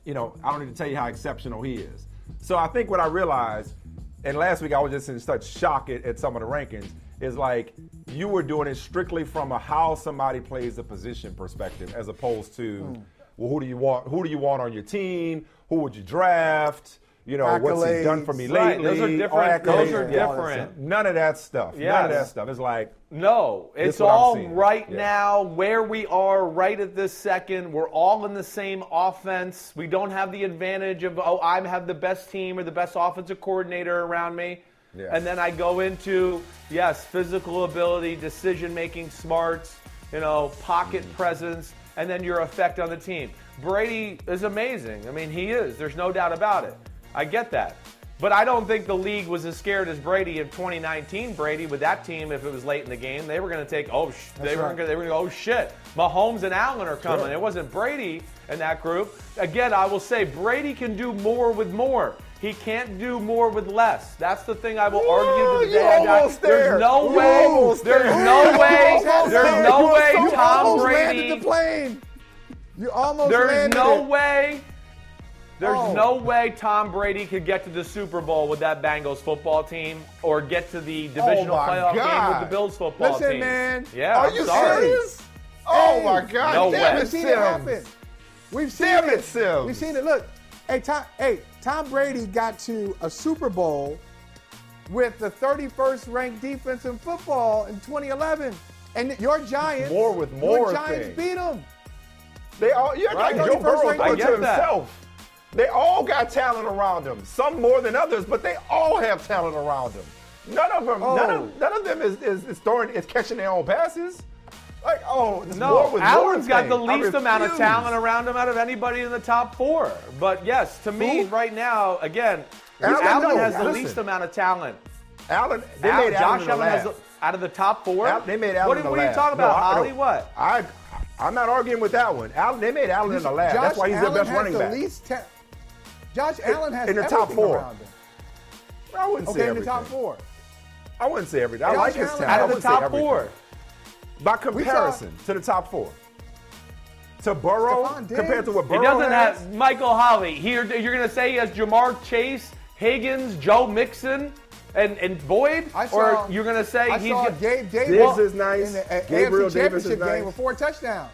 you know, I don't need to tell you how exceptional he is. So I think what I realized, and last week I was just in such shock at, at some of the rankings, is like you were doing it strictly from a how somebody plays the position perspective, as opposed to, hmm. well, who do you want? Who do you want on your team? Who would you draft? You know, what's he done for me Right, lately? those are different- those are different. None of that stuff. None of that stuff. It's like No, it's all right Yeah. now where we are right at this second. We're all in the same offense. We don't have the advantage of oh I have the best team or the best offensive coordinator around me. Yeah. And then I go into yes, physical ability, decision making smarts, you know, pocket Mm. presence, and then your effect on the team. Brady is amazing. I mean, he is. There's no doubt about it. I get that. But I don't think the league was as scared as Brady of 2019. Brady with that team, if it was late in the game, they were going to take. Oh, sh- they were right. going to. They were going to. Oh shit! Mahomes and Allen are coming. Sure. It wasn't Brady in that group. Again, I will say Brady can do more with more. He can't do more with less. That's the thing I will argue to the you day I die. almost there. There's no You way. There's no way. There's there. no You way. Tom almost Brady. landed the plane. You almost landed. There's landed no it. way. There's Oh. no way Tom Brady could get to the Super Bowl with that Bengals football team or get to the oh divisional Oh playoff game with the Bills football Listen, team. man. Yeah, Are I'm you sorry. serious? Oh my God! No damn way. it, We've seen it happen. We've seen Damn it. Sims. We've seen it. Look, hey Tom, hey Tom Brady got to a Super Bowl with the 31st ranked defense in football in 2011, and your Giants, More with more your Giants thing. beat them. They all, yeah, Right. like Joe 31st Burrow I to himself. They all got talent around them. Some more than others, but they all have talent around them. None of them, none, Oh. of, none of them is, is, is throwing, is catching their own passes. Like, oh, No, Allen's got the least amount of talent around him out of anybody in the top four. But yes, to me, Who? right now, again, Allen, Allen, no, has the listen. least amount of talent. Allen, they Al- made Allen Josh the Allen has the, out of the top four. Al- they made Allen What, in the what are you talking about, I- Holley? no. What? I, I'm not arguing with that one. Allen, they made Allen in the lab. That's why he's Allen the best has running the back. least ta- Josh Allen has in the top everything four. around him. I wouldn't say Okay, in the top four. I wouldn't say everything. I Josh like his Allen talent. out I of the top four. By comparison to the top four. To Burrow, Stefon Diggs. compared to what He Burrow doesn't has, have Michael Holley. Here, you're going to say he has Ja'Marr Chase, Higgins, Joe Mixon, and, and Boyd? I saw, or you're going to say I he's saw got- Gabe Davis Diggs is nice. in the uh, Gabriel AFC Davis is nice. game with four touchdowns.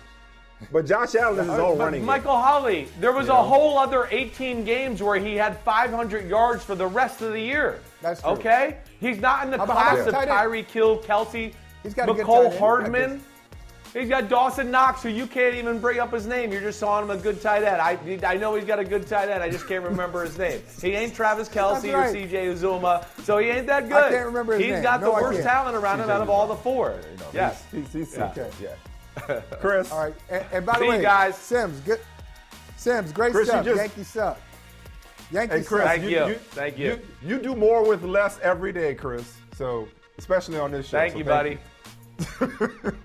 But Josh Allen is his own But running. game. Michael Holley, there was You a whole other 18 games where he had 500 yards for the rest of the year. That's true. Okay? He's not in the How about- class of about tight end? Kelce, He's got a Mecole. Hardman. He's got Dawson Knox, who you can't even bring up his name. You're just calling him a good tight end. I, I know he's got a good tight end. I just can't remember his name. He ain't Travis Kelce right. or CJ Uzomah, so he ain't that good. I can't remember his He's name. He's got No, the I worst can't. talent around him out of all the four. You know, yes. He's, he's, he's Yeah. okay. Yeah. Chris. All right. And, and by the See you way, guys. Sims, good. Sims, great Chris, you stuff. just- Yankees suck. Yankees Hey, Chris. suck. Thank you. Thank you. you. You do more with less every day, Chris. So, especially on this show. Thank So you, buddy.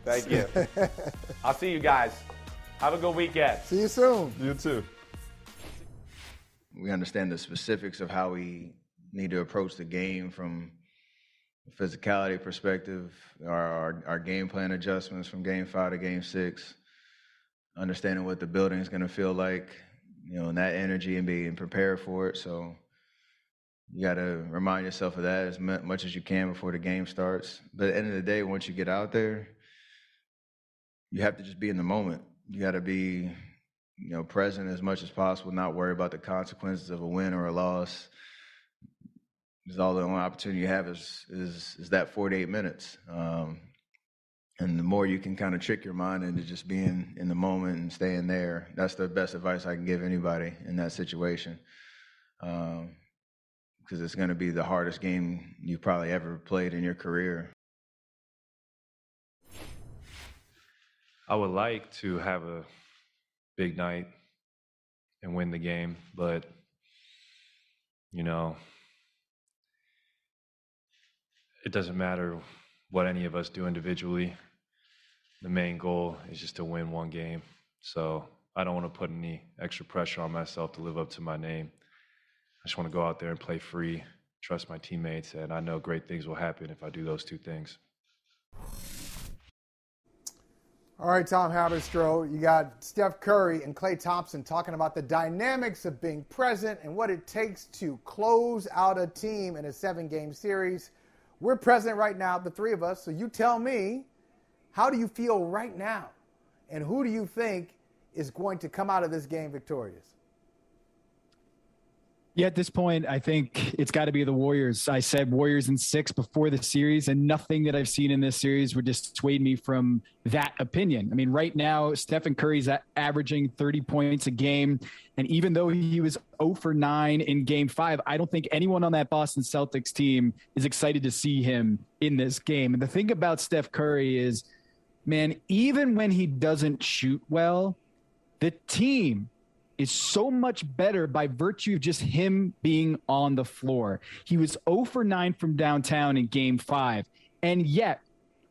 Thank you. you. I'll see you guys. Have a good weekend. See you soon. you too. we understand the specifics of how we need to approach the game from a physicality perspective, our, our, our game plan adjustments from game five to game six, understanding what the building is going to feel like, you know, and that energy and being prepared for it. So you got to remind yourself of that as much as you can before the game starts. But at the end of the day, once you get out there, you have to just be in the moment. You got to be you know, present as much as possible, not worry about the consequences of a win or a loss. Because all the only opportunity you have is is is that 48 minutes. Um, and the more you can kind of trick your mind into just being in the moment and staying there, that's the best advice I can give anybody in that situation. Because it's going to be the hardest game you've probably ever played in your career. I would like to have a big night and win the game, but you know, it doesn't matter what any of us do individually. The main goal is just to win one game. So I don't want to put any extra pressure on myself to live up to my name. I just want to go out there and play free, trust my teammates, and I know great things will happen if I do those two things. All right, Tom Haberstroh, you got Steph Curry and Klay Thompson talking about the dynamics of being present and what it takes to close out a team in a seven game series. We're present right now, the three of us, so you tell me, how do you feel right now? And who do you think is going to come out of this game victorious? Yeah, at this point, I think it's got to be the Warriors. I said Warriors in six before the series, and nothing that I've seen in this series would dissuade me from that opinion. I mean, right now, Stephen Curry's averaging 30 points a game. And even though he was 0 for 9 in game five, I don't think anyone on that Boston Celtics team is excited to see him in this game. And the thing about Steph Curry is, man, even when he doesn't shoot well, the team is so much better by virtue of just him being on the floor. He was 0 for 9 from downtown in game five. And yet,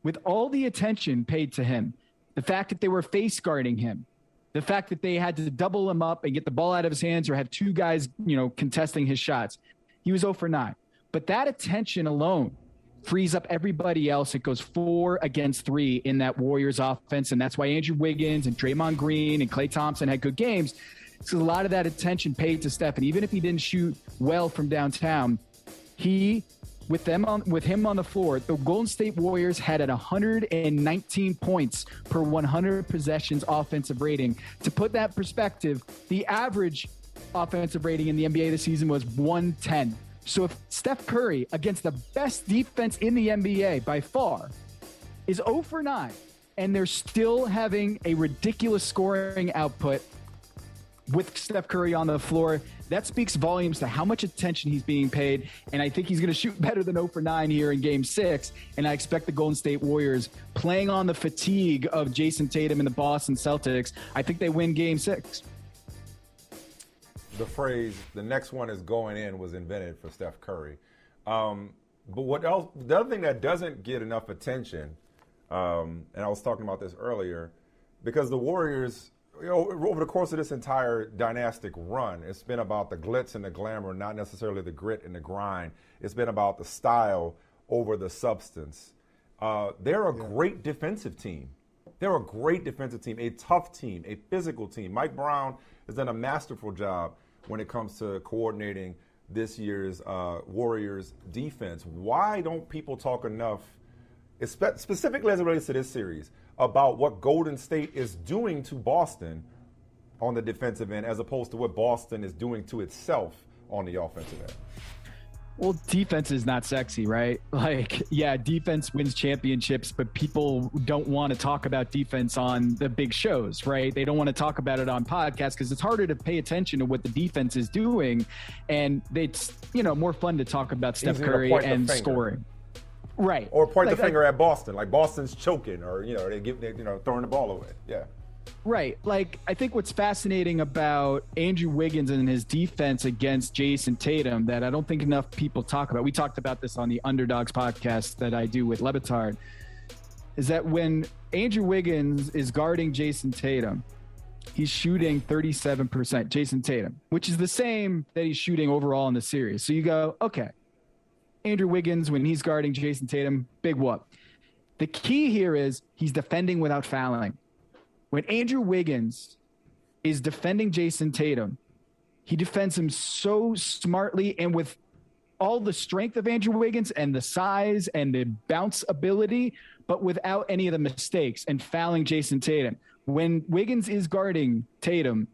with all the attention paid to him, the fact that they were face guarding him, the fact that they had to double him up and get the ball out of his hands or have two guys, you know, contesting his shots, he was 0 for 9. But that attention alone frees up everybody else. It goes four against three in that Warriors offense. And that's why Andrew Wiggins and Draymond Green and Klay Thompson had good games. So a lot of that attention paid to Steph. And even if he didn't shoot well from downtown, he with them on with him on the floor, the Golden State Warriors had at 119 points per 100 possessions offensive rating. To put that perspective, the average offensive rating in the NBA this season was 110. So if Steph Curry against the best defense in the NBA by far is 0 for 9 and they're still having a ridiculous scoring output with Steph Curry on the floor, that speaks volumes to how much attention he's being paid. And I think he's going to shoot better than 0 for 9 here in game six. And I expect the Golden State Warriors playing on the fatigue of Jayson Tatum and the Boston Celtics. I think they win game six. the phrase "the next one is going in" was invented for Steph Curry. Um, but what else? The other thing that doesn't get enough attention, um, and I was talking about this earlier, because the Warriors, you know, over the course of this entire dynastic run, it's been about the glitz and the glamour, not necessarily the grit and the grind. It's been about the style over the substance. Uh, they're a great defensive team. They're a great defensive team, a tough team, a physical team. Mike Brown has done a masterful job when it comes to coordinating this year's uh, Warriors defense. Why don't people talk enough, espe- specifically as it relates to this series, about what Golden State is doing to Boston on the defensive end as opposed to what Boston is doing to itself on the offensive end? Well, defense is not sexy, right? Like, yeah, defense wins championships, but people don't want to talk about defense on the big shows, right? They don't want to talk about it on podcasts because it's harder to pay attention to what the defense is doing. And it's, you know, more fun to talk about Steph Curry and scoring. Right. Or point Like, the finger at Boston, like Boston's choking, or you know they give, they, you know, throwing the ball away. Yeah. Right. Like, I think what's fascinating about Andrew Wiggins and his defense against Jayson Tatum that I don't think enough people talk about. We talked about this on the Underdogs podcast that I do with Le Batard. Is that when Andrew Wiggins is guarding Jayson Tatum, he's shooting 37%, Jayson Tatum, which is the same that he's shooting overall in the series. So you go, okay, Andrew Wiggins, when he's guarding Jayson Tatum, big whoop. The key here is he's defending without fouling. When Andrew Wiggins is defending Jayson Tatum, he defends him so smartly and with all the strength of Andrew Wiggins and the size and the bounce ability, but without any of the mistakes and fouling Jayson Tatum. When Wiggins is guarding Tatum,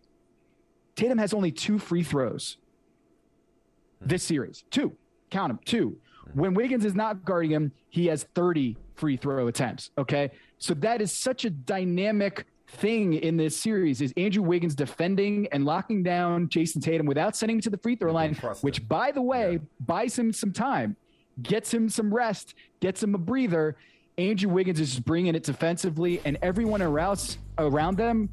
Tatum has only two free throws this series. Two. Count them. Two. When Wiggins is not guarding him, he has 30 free throw attempts. Okay. So that is such a dynamic thing in this series is Andrew Wiggins defending and locking down Jayson Tatum without sending him to the free throw line, which by the way, buys him some time, gets him some rest, gets him a breather. Andrew Wiggins is just bringing it defensively, and everyone around around them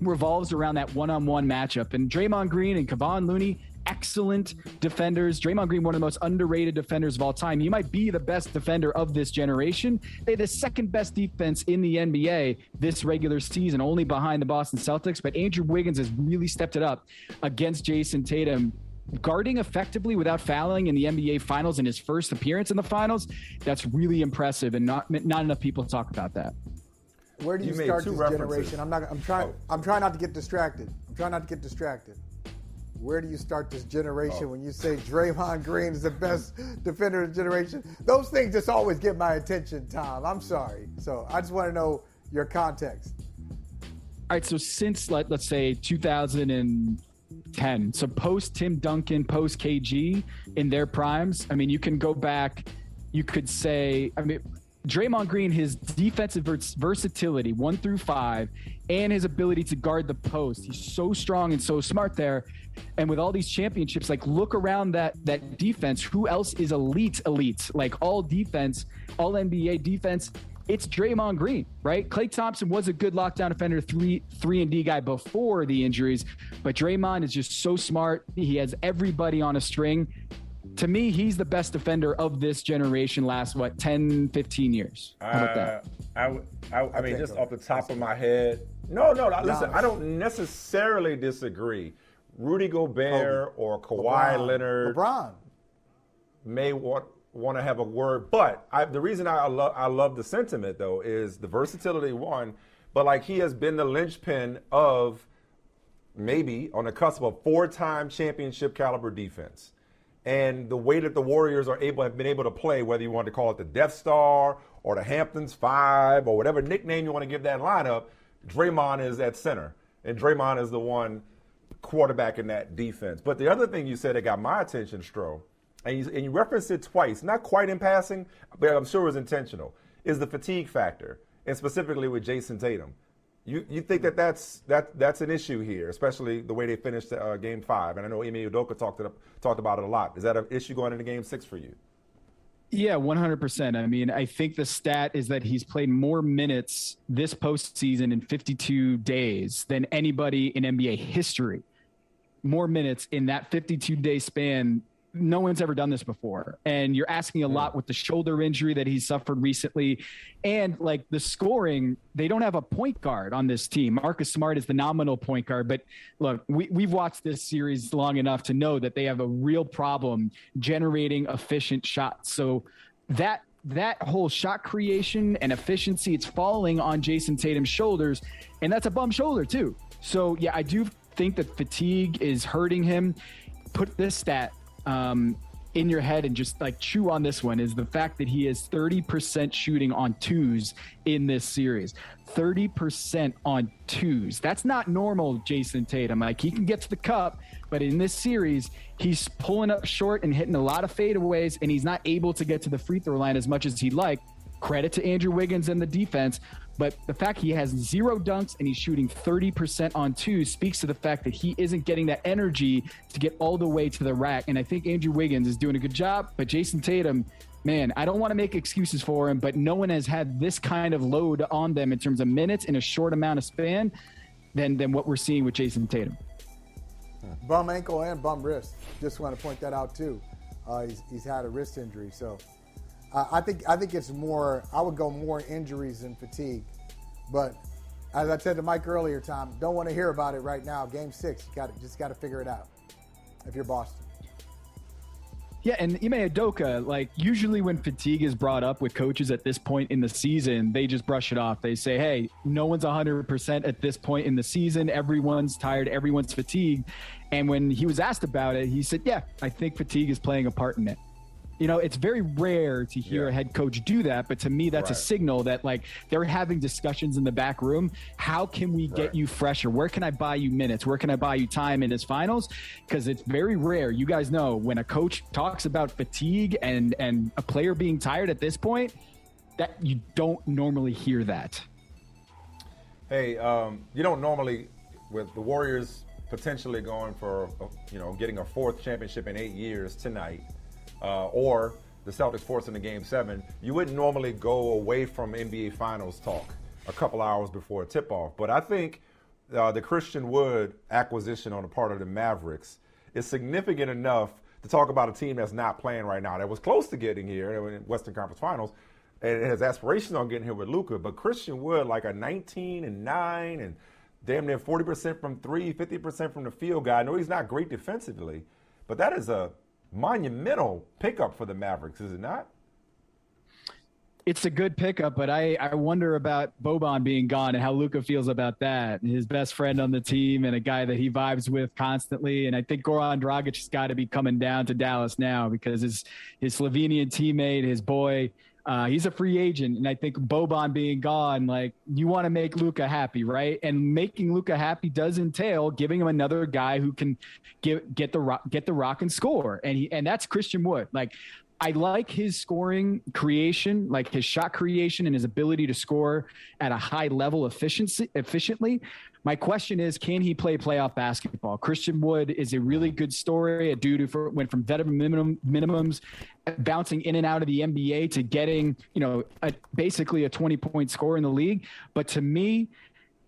revolves around that one-on-one matchup. And Draymond Green and Kevon Looney, excellent defenders. Draymond Green, one of the most underrated defenders of all time. He might be the best defender of this generation. They're the second best defense in the NBA this regular season, only behind the Boston Celtics. But Andrew Wiggins has really stepped it up against Jayson Tatum. Guarding effectively without fouling in the NBA Finals in his first appearance in the Finals, that's really impressive, and not not enough people talk about that. Where do you, You start two this references. generation? I'm not. I'm trying. Oh. I'm trying not to get distracted. I'm trying not to get distracted. Where do you start this generation Oh. when you say Draymond Green is the best defender of the generation? Those things just always get my attention, Tom. I'm sorry. So I just want to know your context. All right, so since let, let's say 2010, so post Tim Duncan, post KG in their primes, I mean, you can go back, you could say, I mean, Draymond Green, his defensive vers- versatility, one through five, and his ability to guard the post. He's so strong and so smart there. And with all these championships, like look around that that defense. Who else is elite? Elite, like all defense, all NBA defense. It's Draymond Green, right? Klay Thompson was a good lockdown defender, three three and D guy before the injuries, but Draymond is just so smart. He has everybody on a string. To me, he's the best defender of this generation. Last what 10, 15 years? How about that? Uh, I, w- I, I mean, can't just off the top of my head. No, no, no, listen, Giannis. I don't necessarily disagree. Rudy Gobert or Kawhi LeBron. Leonard LeBron. may want want to have a word, but I, the reason I love I love the sentiment though is the versatility one, but like he has been the linchpin of maybe on the cusp of four-time championship caliber defense. And the way that the Warriors are able have been able to play, whether you want to call it the Death Star or the Hamptons Five or whatever nickname you want to give that lineup, Draymond is at center, and Draymond is the one quarterback in that defense. But the other thing you said that got my attention, Stro, and you, and you referenced it twice, not quite in passing, but I'm sure it was intentional, is the fatigue factor, and specifically with Jayson Tatum. You, you think that that's that that's an issue here, especially the way they finished uh, Game Five, and I know Ime Udoka talked it up, talked about it a lot. Is that an issue going into Game Six for you? Yeah, 100%. I mean, I think the stat is that he's played more minutes this postseason in 52 days than anybody in NBA history. More minutes in that 52 day span. No one's ever done this before. And you're asking a lot with the shoulder injury that he suffered recently. And like the scoring, they don't have a point guard on this team. Marcus Smart is the nominal point guard. But look, we, we've watched this series long enough to know that they have a real problem generating efficient shots. So that that whole shot creation and efficiency, it's falling on Jayson Tatum's shoulders, and that's a bum shoulder too. So yeah, I do think that fatigue is hurting him. Put this stat: um, in your head and just like chew on this one is the fact that he is 30% shooting on twos in this series. 30% on twos. That's not normal, Jayson Tatum. Like he can get to the cup, but in this series, he's pulling up short and hitting a lot of fadeaways, and he's not able to get to the free throw line as much as he'd like. Credit to Andrew Wiggins and the defense, but the fact he has zero dunks and he's shooting 30% on two speaks to the fact that he isn't getting that energy to get all the way to the rack. And I think Andrew Wiggins is doing a good job, but Jayson Tatum, man, I don't want to make excuses for him, but no one has had this kind of load on them in terms of minutes in a short amount of span than, than what we're seeing with Jayson Tatum. Bum ankle and bum wrist. Just want to point that out too. Uh, he's, he's had a wrist injury, so uh, I think I think it's more. I would go more injuries than fatigue. But as I said to Mike earlier, Tom, don't want to hear about it right now. Game six, you got just got to figure it out. If you're Boston. Yeah, and Ime Udoka, like usually when fatigue is brought up with coaches at this point in the season, they just brush it off. They say, hey, no one's 100% at this point in the season. Everyone's tired, everyone's fatigued. And when he was asked about it, he said, yeah, I think fatigue is playing a part in it. You know, it's very rare to hear yeah. a head coach do that, but to me, that's right. a signal that like they're having discussions in the back room. How can we get right. you fresher? Where can I buy you minutes? Where can I buy you time in his finals? Because it's very rare. You guys know when a coach talks about fatigue and and a player being tired at this point, that you don't normally hear that. Hey, um, you don't normally with the Warriors potentially going for you know getting a fourth championship in eight years tonight uh, or the Celtics forcing the game seven, you wouldn't normally go away from NBA Finals talk a couple hours before a tip off. But I think uh, the Christian Wood acquisition on the part of the Mavericks is significant enough to talk about a team that's not playing right now, that was close to getting here in Western Conference Finals, and has aspirations on getting here with Luka. But Christian Wood, like a 19 and 9 and damn near 40% from three, 50% from the field guy. I know he's not great defensively, but that is a monumental pickup for the Mavericks, is it not? It's a good pickup, but I, I wonder about Boban being gone and how Luka feels about that. His best friend on the team and a guy that he vibes with constantly. And I think Goran Dragic has got to be coming down to Dallas now because his his Slovenian teammate, his boy, uh, he's a free agent, and I think Boban being gone, like you want to make Luka happy, right? And making Luka happy does entail giving him another guy who can give, get the rock, get the rock and score, and he, and that's Christian Wood. Like I like his scoring creation, like his shot creation and his ability to score at a high level efficiency efficiently. My question is, can he play playoff basketball? Christian Wood is a really good story. A dude who went from veteran minimum, minimums, bouncing in and out of the NBA to getting, you know, a, basically a 20 point score in the league. But to me,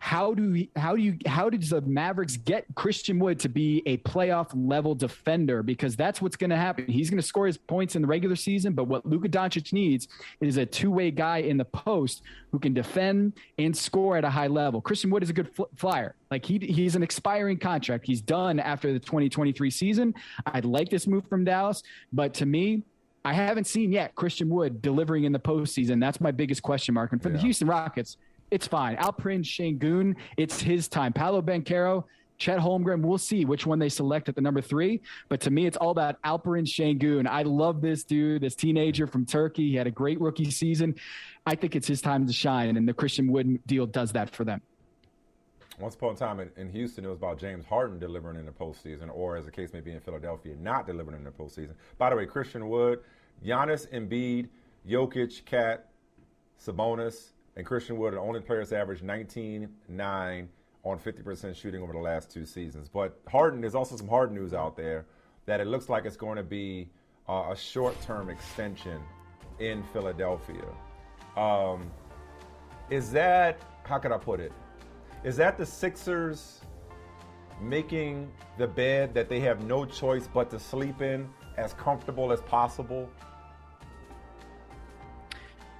how do we, how do you how does the Mavericks get Christian Wood to be a playoff level defender? Because that's what's going to happen. He's going to score his points in the regular season, but what Luka Doncic needs is a two way guy in the post who can defend and score at a high level. Christian Wood is a good fl- flyer. Like he he's an expiring contract. He's done after the 2023 season. I'd like this move from Dallas, but to me, I haven't seen yet Christian Wood delivering in the postseason. That's my biggest question mark. And for yeah. the Houston Rockets, it's fine. Alperen Sengun, it's his time. Paolo Banchero, Chet Holmgren, we'll see which one they select at the number three. But to me, it's all about Alperen Sengun. I love this dude, this teenager from Turkey. He had a great rookie season. I think it's his time to shine, and the Christian Wood deal does that for them. Once upon a time in, in, Houston, it was about James Harden delivering in the postseason, or as the case may be in Philadelphia, not delivering in the postseason. By the way, Christian Wood, Giannis, Embiid, Jokic, Cat, Sabonis, and Christian Wood are the only players to average 19, 9 on 50% shooting over the last two seasons. But Harden, there's also some hard news out there that it looks like it's going to be uh, a short term extension in Philadelphia. Um, is that, how could I put it? Is that the Sixers making the bed that they have no choice but to sleep in as comfortable as possible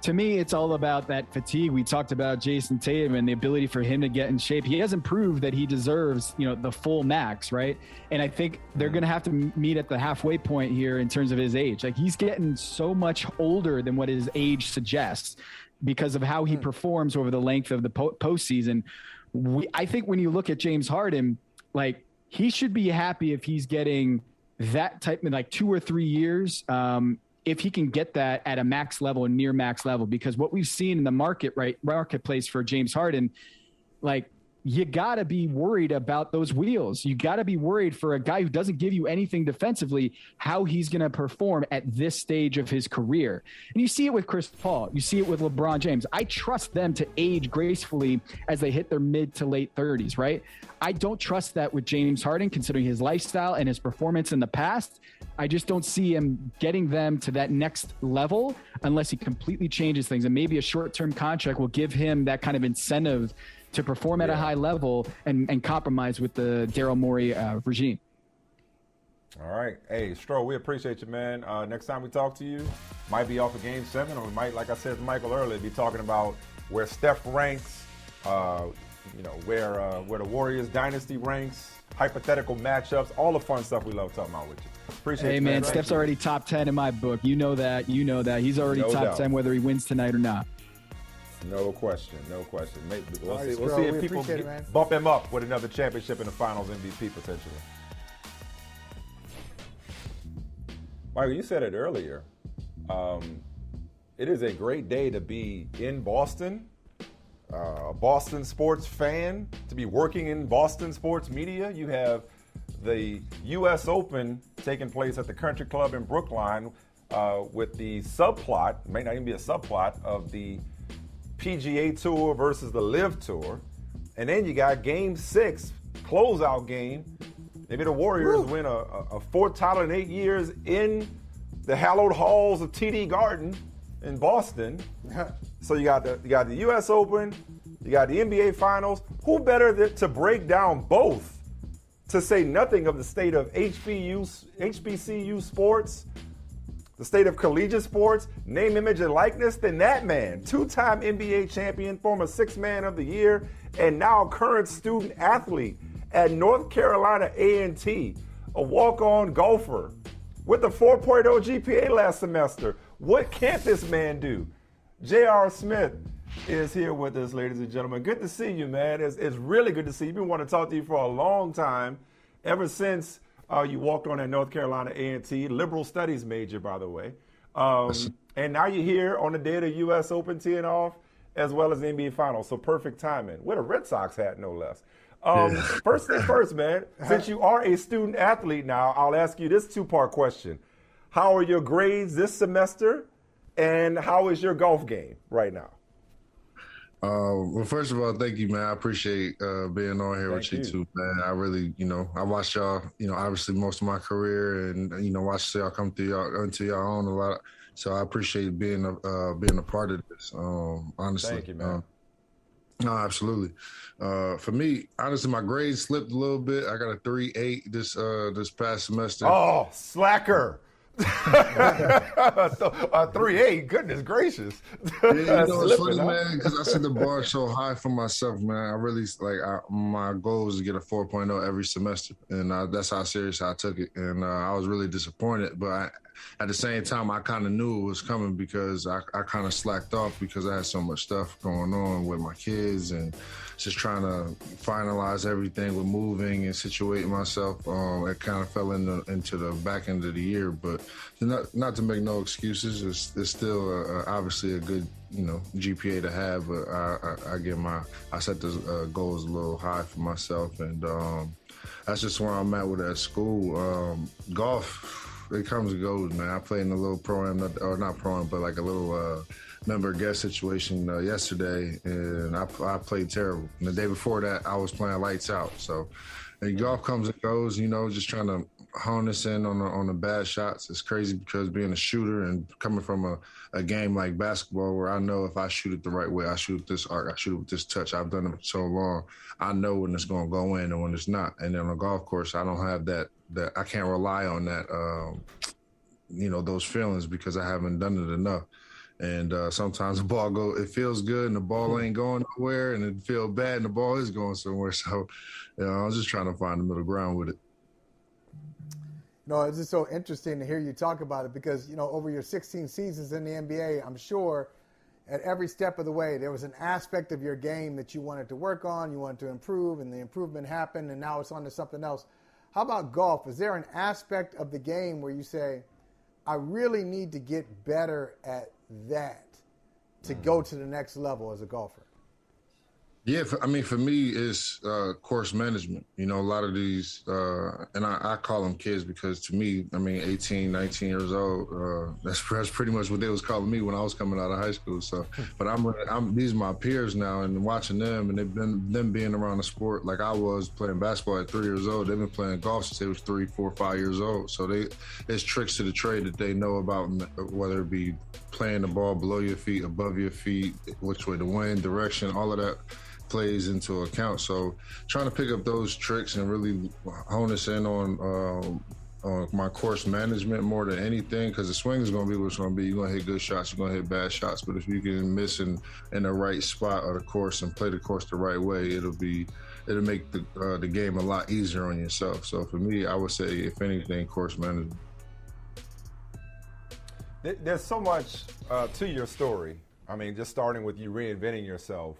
to me, it's all about that fatigue. We talked about Jayson Tatum and the ability for him to get in shape. He hasn't proved that he deserves, you know, the full max, right? And I think they're going to have to meet at the halfway point here in terms of his age. Like he's getting so much older than what his age suggests because of how he mm. performs over the length of the po- postseason. We, I think when you look at James Harden, like he should be happy if he's getting that type in like two or three years, um, if he can get that at a max level and near max level, because what we've seen in the market right marketplace for James Harden, like you got to be worried about those wheels. You got to be worried for a guy who doesn't give you anything defensively, how he's going to perform at this stage of his career. And you see it with Chris Paul, you see it with LeBron James. I trust them to age gracefully as they hit their mid to late 30s, right? I don't trust that with James Harden, considering his lifestyle and his performance in the past. I just don't see him getting them to that next level unless he completely changes things. And maybe a short term contract will give him that kind of incentive to perform at yeah. a high level and, and compromise with the Daryl Morey uh, regime. All right. Hey, Stro, we appreciate you, man. Uh, next time we talk to you, might be off of game seven, or we might, like I said to Michael earlier, be talking about where Steph ranks, uh, you know, where uh, where the Warriors dynasty ranks, hypothetical matchups, all the fun stuff we love talking about with you. Appreciate hey, you, man. man. Steph's already top 10 in my book. You know that. You know that. He's already no top doubt. 10 whether he wins tonight or not. No question, no question. Maybe, we'll see, we'll see if we people get, bump him up with another championship in the finals MVP potentially. Michael, you said it earlier. Um, it is a great day to be in Boston, uh, a Boston sports fan, to be working in Boston sports media. You have the U.S. Open taking place at the Country Club in Brookline uh, with the subplot, may not even be a subplot, of the PGA Tour versus the LIV Tour. And then you got game six, closeout game. Maybe the Warriors Woo. win a, a, fourth title in eight years in the hallowed halls of TD Garden in Boston. so you got the you got the U.S. Open, you got the NBA Finals. Who better to break down both? To say nothing of the state of HBU, HBCU sports, the state of collegiate sports, name, image, and likeness than that man. Two time NBA champion, former six man of the year, and now current student athlete at North Carolina A&T, a walk-on golfer with a 4.0 GPA last semester. What can't this man do? J.R. Smith is here with us, ladies and gentlemen. Good to see you, man. It's, it's really good to see you. Been wanting to talk to you for a long time, ever since uh, you walked on at North Carolina A&T, liberal studies major, by the way. Um, and now you're here on the day of the U.S. Open teeing off, as well as the NBA Finals. So perfect timing. With a Red Sox hat, no less. Um, yeah. first things first, man. Since you are a student athlete now, I'll ask you this two-part question: How are your grades this semester, and how is your golf game right now? Uh, well, first of all, thank you, man. I appreciate uh, being on here thank with you, you, too, man. I really, you know, I watched y'all, you know, obviously most of my career, and you know, watched y'all come through y'all into y'all own a lot. So I appreciate being a uh, being a part of this. Um, honestly, thank you, man. Uh, no, absolutely. Uh, for me, honestly, my grades slipped a little bit. I got a three eight this uh, this past semester. Oh, slacker! A three eight. Goodness gracious. yeah, you know it's funny, man, because I set the bar so high for myself, man. I really like I, my goal is to get a 4.0 every semester, and uh, that's how serious I took it. And uh, I was really disappointed, but I, at the same time, I kind of knew it was coming because I, I kind of slacked off because I had so much stuff going on with my kids and just trying to finalize everything with moving and situating myself. Um, it kind of fell into into the back end of the year, but not not to make no excuses. It's, it's still a, a, obviously a good you know GPA to have, but I, I, I get my I set the uh, goals a little high for myself, and um, that's just where I'm at with that school. Um, golf it comes and goes, man. I played in a little pro am, or not pro am, but like a little uh, member guest situation uh, yesterday, and I, I played terrible. And the day before that, I was playing lights out. So, and golf comes and goes. You know, just trying to hone this in on the, on the bad shots. It's crazy because being a shooter and coming from a, a game like basketball, where I know if I shoot it the right way, I shoot this arc, I shoot it with this touch. I've done it so long. I know when it's going to go in and when it's not. And then on a golf course, I don't have that. That I can't rely on that. Um, you know those feelings because I haven't done it enough. And uh, sometimes the ball go, it feels good, and the ball hmm. ain't going nowhere, and it feels bad, and the ball is going somewhere. So, you know, I was just trying to find the middle ground with it. No, it's just so interesting to hear you talk about it because you know over your 16 seasons in the NBA, I'm sure at every step of the way there was an aspect of your game that you wanted to work on, you wanted to improve, and the improvement happened, and now it's on to something else. How about golf? Is there an aspect of the game where you say, I really need to get better at that to mm. go to the next level as a golfer? Yeah, for, I mean, for me, it's uh, course management. You know, a lot of these, uh, and I, I, call them kids because to me, I mean, 18, 19 years old, uh, that's, that's pretty much what they was calling me when I was coming out of high school. So, but I'm, I'm these are my peers now, and watching them, and they've been them being around the sport like I was playing basketball at three years old. They've been playing golf since they was three, four, five years old. So they, it's tricks to the trade that they know about, whether it be playing the ball below your feet, above your feet, which way the wind, direction, all of that plays into account. So trying to pick up those tricks and really hone us in on um, on my course management more than anything because the swing is going to be what's going to be. You're going to hit good shots, you're going to hit bad shots. But if you can miss in, in the right spot of the course and play the course the right way, it'll be it'll make the uh, the game a lot easier on yourself. So for me, I would say, if anything, course management. There's so much uh, to your story. I mean, just starting with you reinventing yourself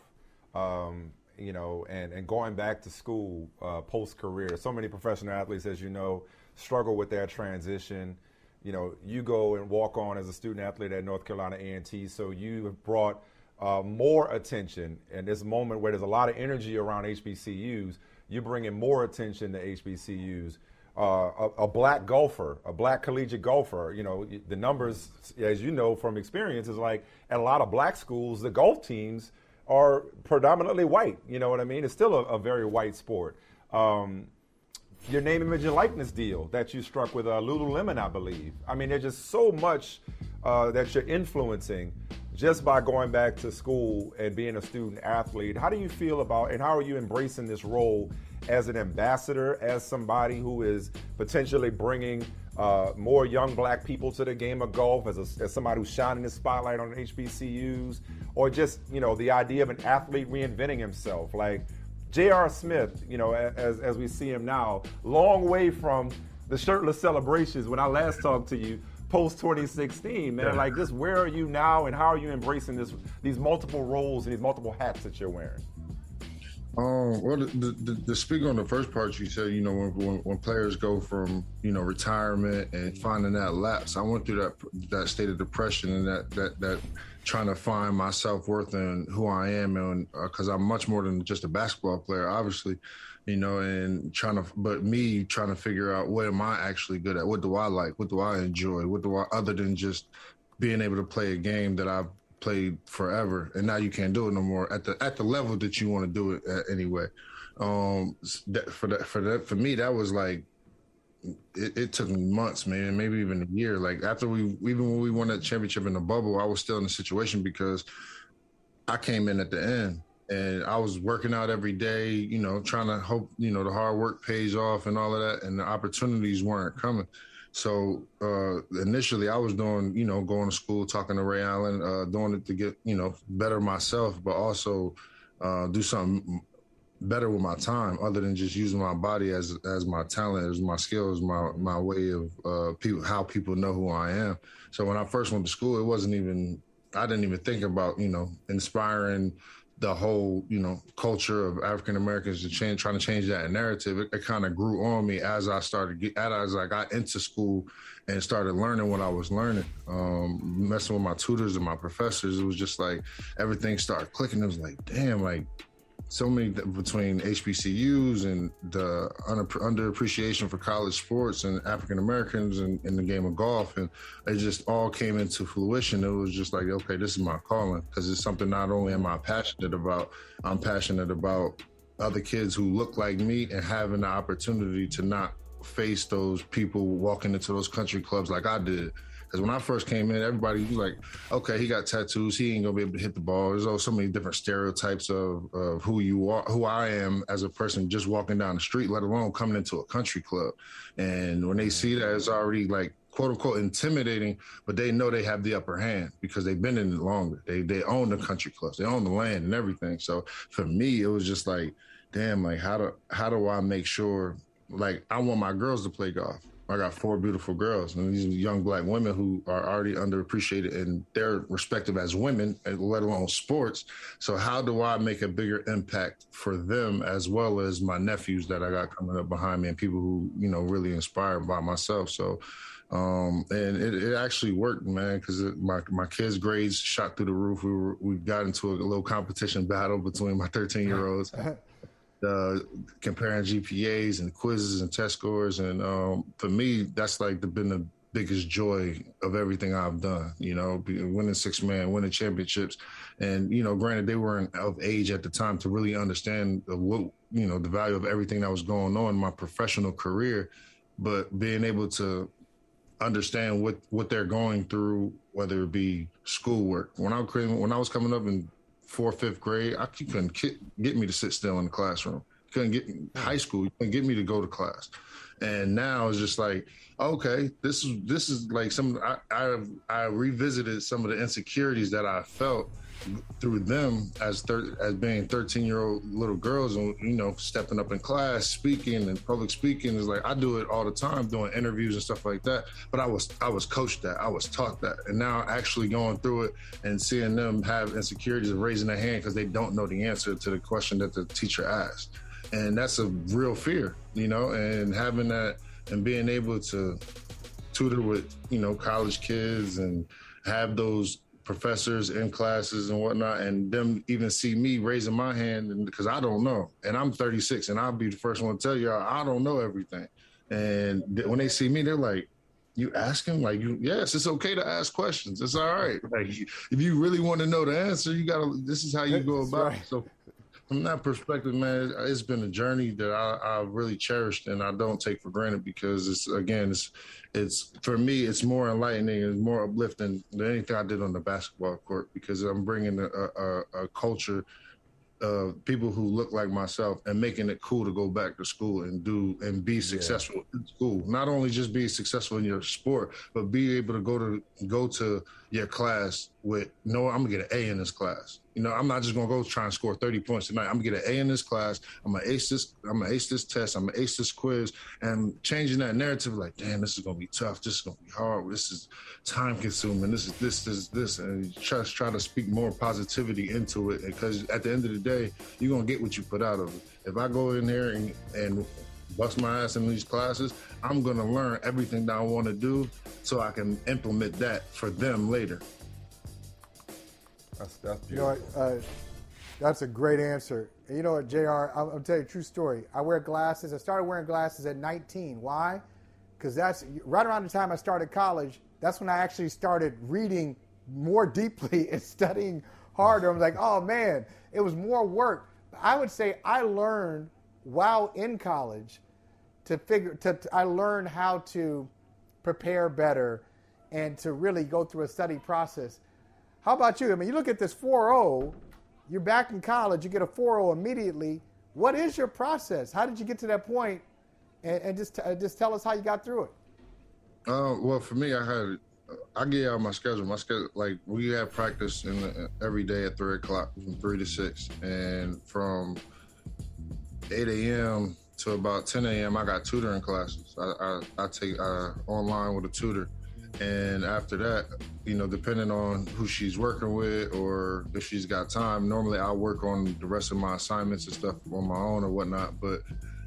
um, you know, and, and going back to school uh, post career. So many professional athletes, as you know, struggle with that transition. You know, you go and walk on as a student athlete at North Carolina A&T, so you have brought uh, more attention in this moment where there's a lot of energy around HBCUs. You're bringing more attention to HBCUs. Uh, a, a, black golfer, a black collegiate golfer. You know, the numbers, as you know from experience, is like at a lot of black schools, the golf teams are predominantly white. You know what I mean? It's still a, a very white sport. Um, your name, image, and likeness deal that you struck with uh, Lululemon, I believe. I mean, there's just so much uh, that you're influencing just by going back to school and being a student athlete. How do you feel about and how are you embracing this role as an ambassador, as somebody who is potentially bringing uh, more young black people to the game of golf, as, a, as somebody who's shining the spotlight on HBCUs, or just you know the idea of an athlete reinventing himself, like J.R. Smith, you know, as as we see him now, long way from the shirtless celebrations when I last talked to you post 2016, man. Yeah. Like, just where are you now, and how are you embracing this these multiple roles and these multiple hats that you're wearing? Um, well, the, the, the speak on the first part, you said, you know, when, when, when, players go from, you know, retirement and finding that lapse, I went through that that state of depression and that that that trying to find my self worth and who I am, and because uh, I'm much more than just a basketball player, obviously, you know, and trying to, but me trying to figure out what am I actually good at? What do I like? What do I enjoy? What do I, other than just being able to play a game that I've played forever, and now you can't do it no more at the at the level that you want to do it at anyway. Um, that, for that for that for me, that was like it, it, took me months, man, maybe even a year. Like after we even when we won that championship in the bubble, I was still in the situation because I came in at the end and I was working out every day, you know, trying to hope, you know, the hard work pays off and all of that, and the opportunities weren't coming. So uh, initially, I was doing, you know, going to school, talking to Ray Allen, uh, doing it to get, you know, better myself, but also uh, do something better with my time, other than just using my body as as my talent, as my skills, my my way of uh, people, how people know who I am. So when I first went to school, it wasn't even, I didn't even think about, you know, inspiring the whole you know culture of African Americans to change, trying to change that narrative. It, it kind of grew on me as I started get, as I got into school and started learning what I was learning, um, messing with my tutors and my professors. It was just like everything started clicking. It was like, damn, like so many between HBCUs and the under, underappreciation for college sports and African Americans in, in, the game of golf, and it just all came into fruition. It was just like, okay, this is my calling because it's something not only am I passionate about, I'm passionate about other kids who look like me and having the opportunity to not face those people walking into those country clubs like I did because when I first came in, everybody was like, okay, he got tattoos. He ain't going to be able to hit the ball. There's also so many different stereotypes of, of who you are, who I am as a person just walking down the street, let alone coming into a country club. And when they mm-hmm. see that, it's already like, quote unquote intimidating, but they know they have the upper hand because they've been in it longer. They they own the country clubs, they own the land and everything. So for me, it was just like, damn, like how do how do I make sure like I want my girls to play golf I got four beautiful girls, and these young black women who are already underappreciated in their respective as women, let alone sports. So how do I make a bigger impact for them as well as my nephews that I got coming up behind me and people who you know really inspired by myself? So. Um, and it, it, actually worked, man, because my my kids' grades shot through the roof. We were, we got into a little competition battle between my 13 year olds. uh, comparing GPAs and quizzes and test scores. And um, for me, that's like the, been the biggest joy of everything I've done. You know, winning six man, winning championships, and you know, granted they weren't of age at the time to really understand what you know the value of everything that was going on in my professional career, but being able to understand what what they're going through, whether it be schoolwork. When I was when I was coming up in fourth, fifth grade, I you couldn't get me to sit still in the classroom. You couldn't get hmm. high school. You couldn't get me to go to class. And now it's just like, okay, this is this is like some I I, I revisited some of the insecurities that I felt through them as thir- as being 13 year old little girls and you know stepping up in class speaking and public speaking is like i do it all the time doing interviews and stuff like that. But i was i was coached that. I was taught that. And now actually going through it and seeing them have insecurities of raising their hand because they don't know the answer to the question that the teacher asked. And that's a real fear you know and having that and being able to tutor with you know college kids and have those professors in classes and whatnot, and them even see me raising my hand because I don't know, and I'm 36, and I'll be the first one to tell y'all I don't know everything. And when they see me, they're like, "You asking? Like, you? Yes, it's okay to ask questions. It's all right. Like, if you really want to know the answer, you gotta. This is how you go about right. it. So from that perspective, man, it's been a journey that I, I really cherished and I don't take for granted because it's again, it's it's for me, it's more enlightening and more uplifting than anything I did on the basketball court because I'm bringing a, a, a culture of people who look like myself and making it cool to go back to school and do and be successful yeah. in school. Not only just be successful in your sport, but be able to go to go to your class with no, I'm gonna get an A in this class. You know, I'm not just gonna go try and score 30 points tonight. I'm gonna get an A in this class. I'm gonna ace this. I'm gonna ace this test. I'm gonna ace this quiz. And changing that narrative, like, damn, this is gonna be tough. This is gonna be hard. This is time consuming. This is this, this, this, and just try to speak more positivity into it. Because at the end of the day, you're gonna get what you put out of it. If I go in there and and bust my ass in these classes, I'm gonna learn everything that I want to do so I can implement that for them later. That's, that's beautiful. You know, uh, that's a great answer. And you know what, Jr. I'll, I'll tell you a true story. I wear glasses. I started wearing glasses at 19. Why? Because that's right around the time I started college. That's when I actually started reading more deeply and studying harder. I was like, oh man, it was more work. I would say I learned while in college to figure. To, to I learned how to prepare better and to really go through a study process. How about you? I mean, you look at this 4.0, you're back in college, you get a 4.0 immediately. What is your process? How did you get to that point? And, and just uh, just tell us how you got through it. Uh, well, for me, I had I get out my schedule. My schedule, like we have practice in the, every day at three o'clock from three to six, and from eight a.m. to about ten a.m. I got tutoring classes. I I, I take uh, online with a tutor, and after that, you know, depending on who she's working with or if she's got time, normally I'll work on the rest of my assignments and stuff on my own or whatnot. But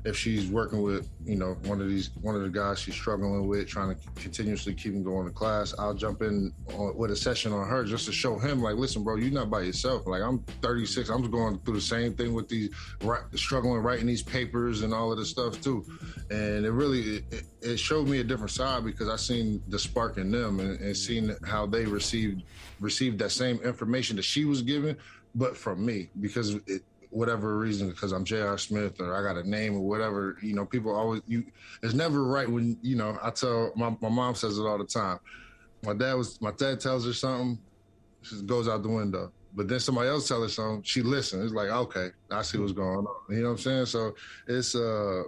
if she's working with you know one of these one of the guys she's struggling with trying to continuously keep him going to class i'll jump in on, with a session on her just to show him like listen bro you're not by yourself. Like i'm 36 i'm going through the same thing with these struggling writing these papers and all of this stuff too. And it really it, it showed me a different side because i seen the spark in them and, and seen how they received received that same information that she was given but from me because it, whatever reason because I'm J.R. Smith or I got a name or whatever. You know, people always you. It's never right when you know. I tell my my mom says it all the time. My dad was my dad tells her something, she goes out the window. But then somebody else tells her something, she listens. It's like okay, I see what's going on. You know what I'm saying? So it's uh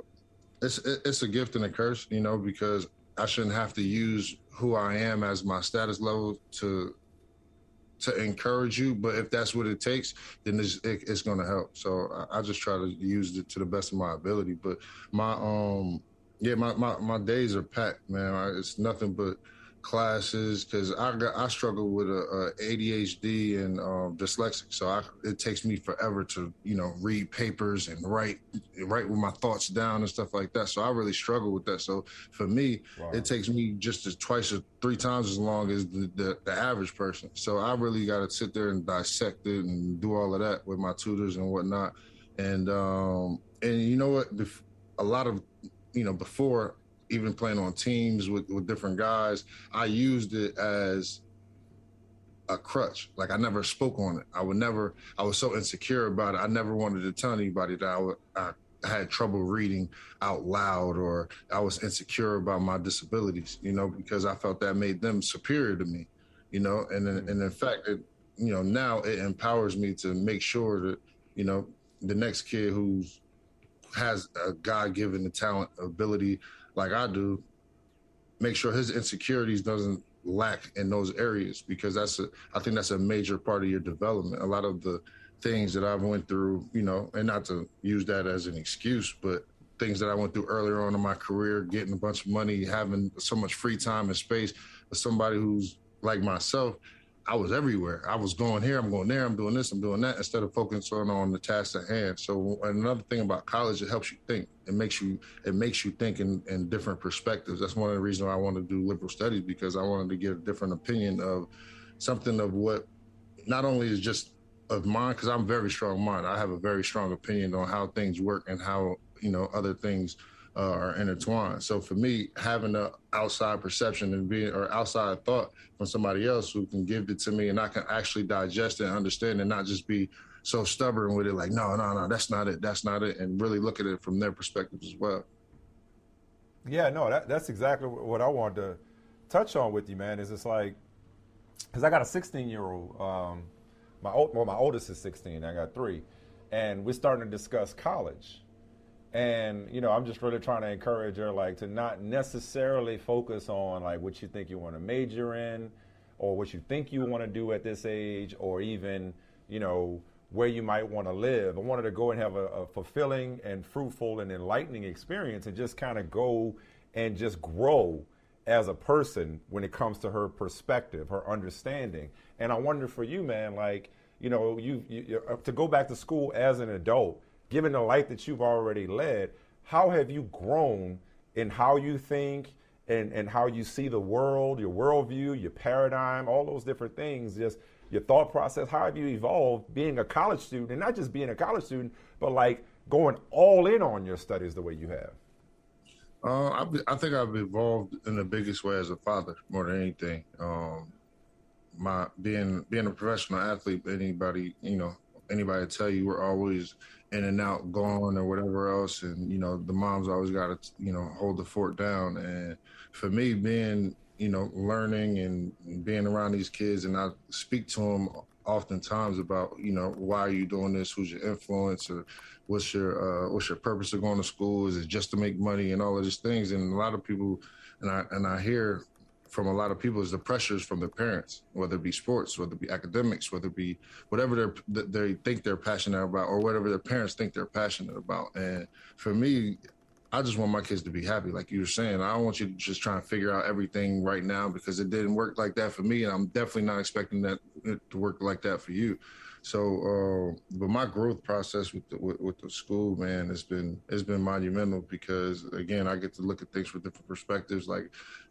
it's it's a gift and a curse, you know, because I shouldn't have to use who I am as my status level to to encourage you. But if that's what it takes, then it's, it, it's going to help. So I, I, just try to use it to the best of my ability. But my um Yeah, my, my, my days are packed, man. It's nothing but classes because I got I struggle with a, a ADHD and um, dyslexic, so I, it takes me forever to you know read papers and write write with my thoughts down and stuff like that. So I really struggle with that. So for me, wow. it takes me just as twice or three times as long as the, the, the average person. So I really got to sit there and dissect it and do all of that with my tutors and whatnot. And um, and you know what, a lot of you know before even playing on teams with, with different guys, I used it as a crutch. Like I never spoke on it. I would never. I was so insecure about it. I never wanted to tell anybody that I, would, I had trouble reading out loud or I was insecure about my disabilities. You know, because I felt that made them superior to me. You know, and in, mm-hmm. and in fact, it, you know, now it empowers me to make sure that you know the next kid who's has a God given talent, ability like I do, make sure his insecurities doesn't lack in those areas because that's a I think that's a major part of your development. A lot of the things that I've went through, you know, and not to use that as an excuse, but things that I went through earlier on in my career, getting a bunch of money, having so much free time and space, somebody who's like myself, I was everywhere. I was going here, I'm going there, I'm doing this, I'm doing that, instead of focusing on the task at hand. So another thing about college, it helps you think. It makes you it makes you think in, in different perspectives. That's one of the reasons why I wanted to do liberal studies because I wanted to get a different opinion of something of what not only is just of mine, because I'm very strong mind. I have a very strong opinion on how things work and how you know other things uh, are intertwined. So for me, having an outside perception and being or outside thought from somebody else who can give it to me and I can actually digest it and understand and not just be so stubborn with it, like no, no, no, that's not it, that's not it, and really look at it from their perspective as well. Yeah, no, that, that's exactly what I wanted to touch on with you, man. Is it's like because I got a 16 year old. Um, my old, well, my oldest is 16. I got three, and we're starting to discuss college and you know i'm just really trying to encourage her like to not necessarily focus on like what you think you want to major in or what you think you want to do at this age or even you know where you might want to live. I wanted to go and have a, a fulfilling and fruitful and enlightening experience and just kind of go and just grow as a person when it comes to her perspective her understanding. And i wonder for you man like you know you, you uh, to go back to school as an adult given the life that you've already led, how have you grown in how you think and, and how you see the world, your worldview, your paradigm, all those different things, just your thought process? How have you evolved being a college student and not just being a college student, but like going all in on your studies the way you have? Uh, I, I, think I've evolved in the biggest way as a father more than anything. Um, my being being a professional athlete, anybody you know, anybody tell you we're always in and out, gone or whatever else. And, you know, the moms always got to, you know, hold the fort down. And for me, being, you know, learning and being around these kids, and I speak to them oftentimes about, you know, why are you doing this? Who's your influence? Or what's your, uh, what's your purpose of going to school? Is it just to make money and all of these things? And a lot of people, and I, and I hear from a lot of people is the pressures from their parents, whether it be sports, whether it be academics, whether it be whatever they think they're passionate about, or whatever their parents think they're passionate about. And for me, I just want my kids to be happy, like you were saying. I don't want you to just try and figure out everything right now because it didn't work like that for me, and I'm definitely not expecting that to work like that for you. So, uh, but my growth process with the, with, with, the school, man, has been it's been monumental because again, I get to look at things from different perspectives, like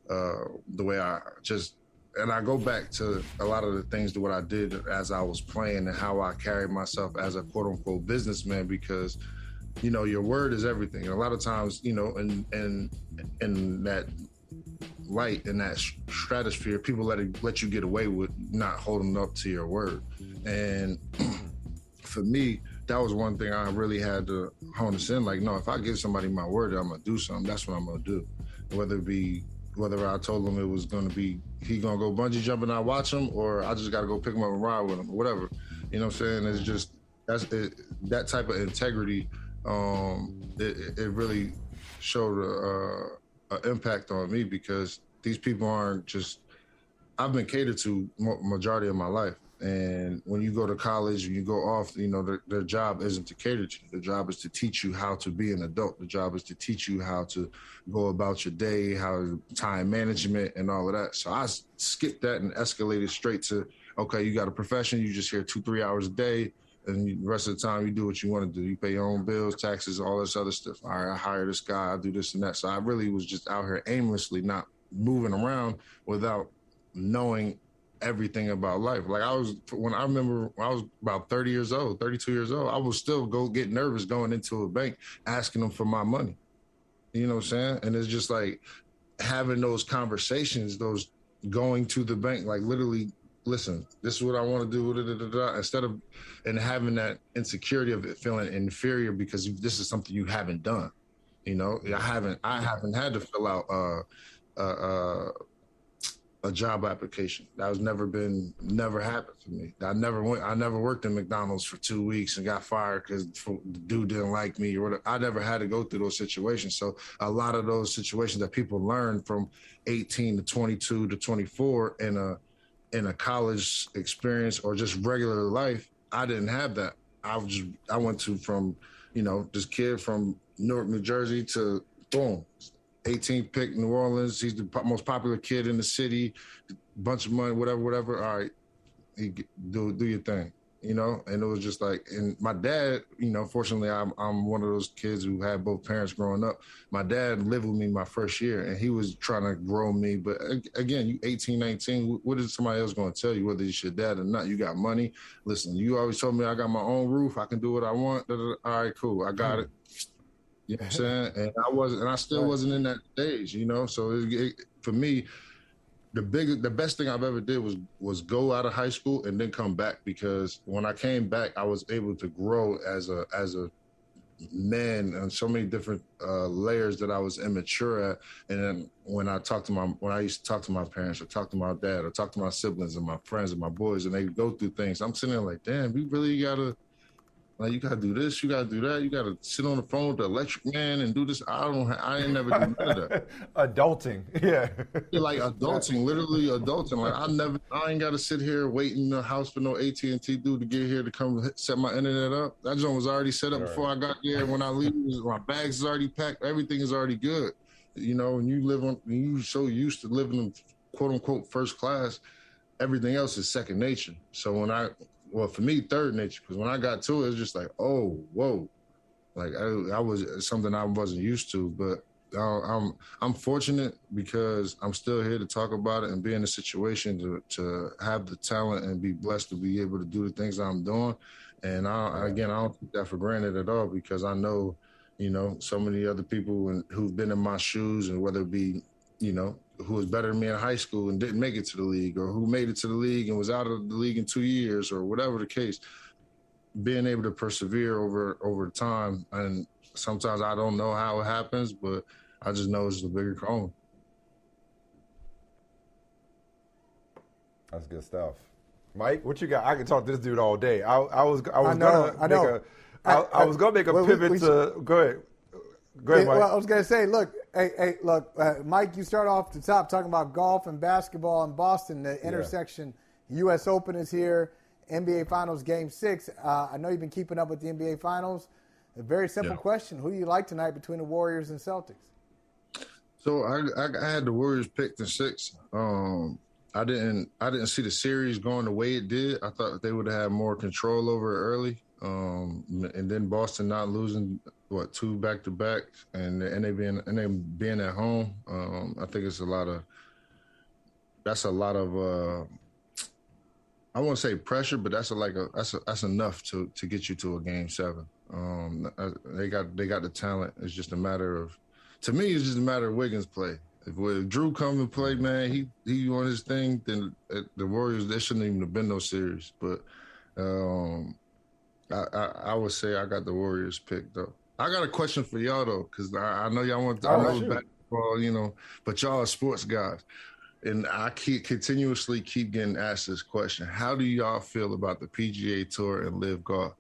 uh, the way I just and I go back to a lot of the things to what I did as I was playing and how I carried myself as a quote unquote businessman because you know your word is everything. And a lot of times, you know, in in in that light in that stratosphere, people let it, let you get away with not holding up to your word. And for me, that was one thing I really had to hone this in. Like, no, if I give somebody my word I'm gonna do something, that's what I'm gonna do. Whether it be whether I told him it was gonna be he gonna go bungee jumping, I watch him, or I just gotta go pick him up and ride with him, or whatever. You know what I'm saying? It's just that's it, that type of integrity. Um, it, it really showed a, a, a impact on me because these people aren't just. I've been catered to majority of my life, And when you go to college, when you go off, you know, their, their job isn't to cater to you. The job is to teach you how to be an adult. The job is to teach you how to go about your day, how time management and all of that. So I skipped that and escalated straight to, okay, you got a profession, you just here two, three hours a day. And the rest of the time, you do what you want to do. You pay your own bills, taxes, all this other stuff. All right, I hire this guy, I do this and that. So I really was just out here aimlessly, not moving around without knowing everything about life. Like I was when I remember when I was about 30 years old, 32 years old, I would still go get nervous going into a bank asking them for my money. You know what I'm saying? And it's just like having those conversations, those going to the bank, like literally, listen, this is what I want to do, da, da, da, instead of and having that insecurity of it feeling inferior because this is something you haven't done. You know, I haven't I haven't had to fill out uh uh, uh a job application. That was never been never happened to me. I never went. I never worked in McDonald's for two weeks and got fired because the dude didn't like me or whatever. I never had to go through those situations. So a lot of those situations that people learn from 18 to 22 to 24 in a in a college experience or just regular life, I didn't have that. I was just I went to from you know this kid from Newark, New Jersey to boom 18th pick New Orleans. He's the most popular kid in the city. Bunch of money, whatever, whatever. All right, he, do do your thing, you know. And it was just like, and my dad, you know, fortunately, I'm I'm one of those kids who had both parents growing up. My dad lived with me my first year, and he was trying to grow me. But again, you 18, 19, what is somebody else going to tell you whether it's your dad or not? You got money. Listen, you always told me I got my own roof. I can do what I want. All right, cool. I got it you know what I'm saying? And I wasn't, and I still wasn't in that stage, you know. So it, it, for me, the biggest, the best thing I've ever did was was go out of high school and then come back because when I came back, I was able to grow as a as a man and so many different uh, layers that I was immature at. And then when I talked to my when I used to talk to my parents or talk to my dad or talk to my siblings and my friends and my boys, and they go through things, I'm sitting there like, damn, we really gotta like you gotta do this, you gotta do that, you gotta sit on the phone with the electric man and do this. I don't, I ain't never do none of that. adulting, yeah. like adulting, literally adulting. Like I never, I ain't gotta sit here waiting in the house for no AT and T dude to get here to come set my internet up. That joint was already set up All before right. I got there. When I leave, my bags is already packed. Everything is already good. You know, when you live on, you so used to living in quote unquote first class, everything else is second nature. So when I well for me third nature because when I got to it, it was just like oh whoa, like I, I was something I wasn't used to. But uh, I'm I'm fortunate because I'm still here to talk about it and be in a situation to to have the talent and be blessed to be able to do the things I'm doing. And I, again, I don't take that for granted at all because I know, you know, so many other people and who've been in my shoes and whether it be, you know, who was better than me in high school and didn't make it to the league, or who made it to the league and was out of the league in two years, or whatever the case. Being able to persevere over over time, and sometimes I don't know how it happens, but I just know it's the bigger calling. That's good stuff. Mike, what you got? I can talk to this dude all day. I, I was I was I know, gonna I know. make a I, I, I was gonna make a well, pivot we, we, to go ahead. Go ahead, Mike. Well, I was gonna say, look, hey, hey, look, uh, Mike, you start off the top talking about golf and basketball in Boston. The intersection. U.S. Open is here. NBA Finals Game Six. Uh, I know you've been keeping up with the NBA Finals. A very simple yeah. question: Who do you like tonight between the Warriors and Celtics? So I, I, I had the Warriors picked in six. Um, I didn't I didn't see the series going the way it did. I thought they would have more control over it early. Um, and then Boston not losing what two back to back, and and they being and they being at home. Um, I think it's a lot of that's a lot of uh, I won't say pressure, but that's a, like a that's a, that's enough to to get you to a game seven. Um, they got they got the talent. It's just a matter of to me, it's just a matter of Wiggins play. If, Jrue come and play, man, he he on his thing, then uh, the Warriors there shouldn't even have been no series. But um, I, I, I would say I got the Warriors picked though. I got a question for y'all though, because I, I, know y'all want. To, oh, I know basketball, you know, but y'all are sports guys, and I keep continuously keep getting asked this question: How do y'all feel about the PGA Tour and LIV Golf?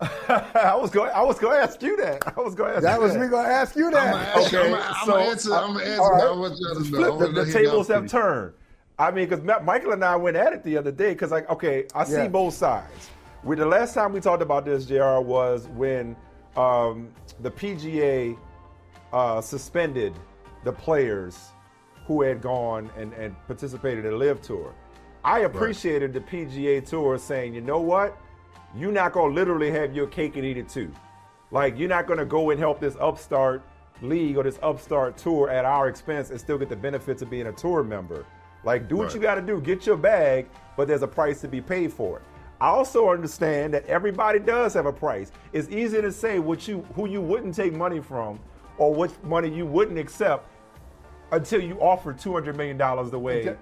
I was going. I was going to ask you that. I was going to ask. You. That was that. me going to ask you that. I'm okay, I'm, I'm so, answer. I'm gonna uh, answer. Right. I want y'all to know. The, the tables have turned. I mean, because Michael and I went at it the other day. Because like, okay, I see both sides. We the last time we talked about this, Jr. was when um, the PGA uh, suspended the players who had gone and, and participated in the LIV Tour. I appreciated the PGA Tour saying, you know what, you're not gonna literally have your cake and eat it too. Like you're not gonna go and help this upstart league or this upstart tour at our expense and still get the benefits of being a tour member. Like do what Right. you got to do, get your bag, but there's a price to be paid for it. I also understand that everybody does have a price. It's easy to say what you who you wouldn't take money from or what money you wouldn't accept until you offer 200 million dollars the way uh,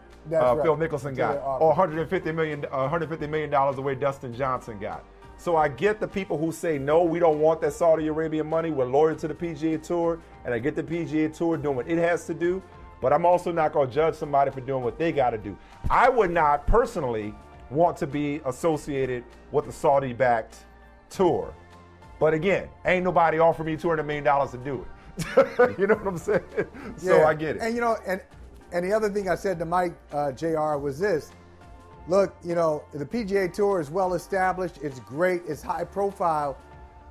right. Phil Mickelson got or 150 million uh, 150 million dollars the way Dustin Johnson got. So I get the people who say no, we don't want that Saudi Arabian money. We're loyal to the PGA Tour, and I get the PGA Tour doing what it has to do. But I'm also not going to judge somebody for doing what they got to do. I would not personally want to be associated with the Saudi-backed tour. But again, ain't nobody offering me 200 million dollars to do it. you know what I'm saying? So I get it. And you know, and and the other thing I said to Mike uh, Jr. was this: Look, you know, the PGA Tour is well established. It's great. It's high profile.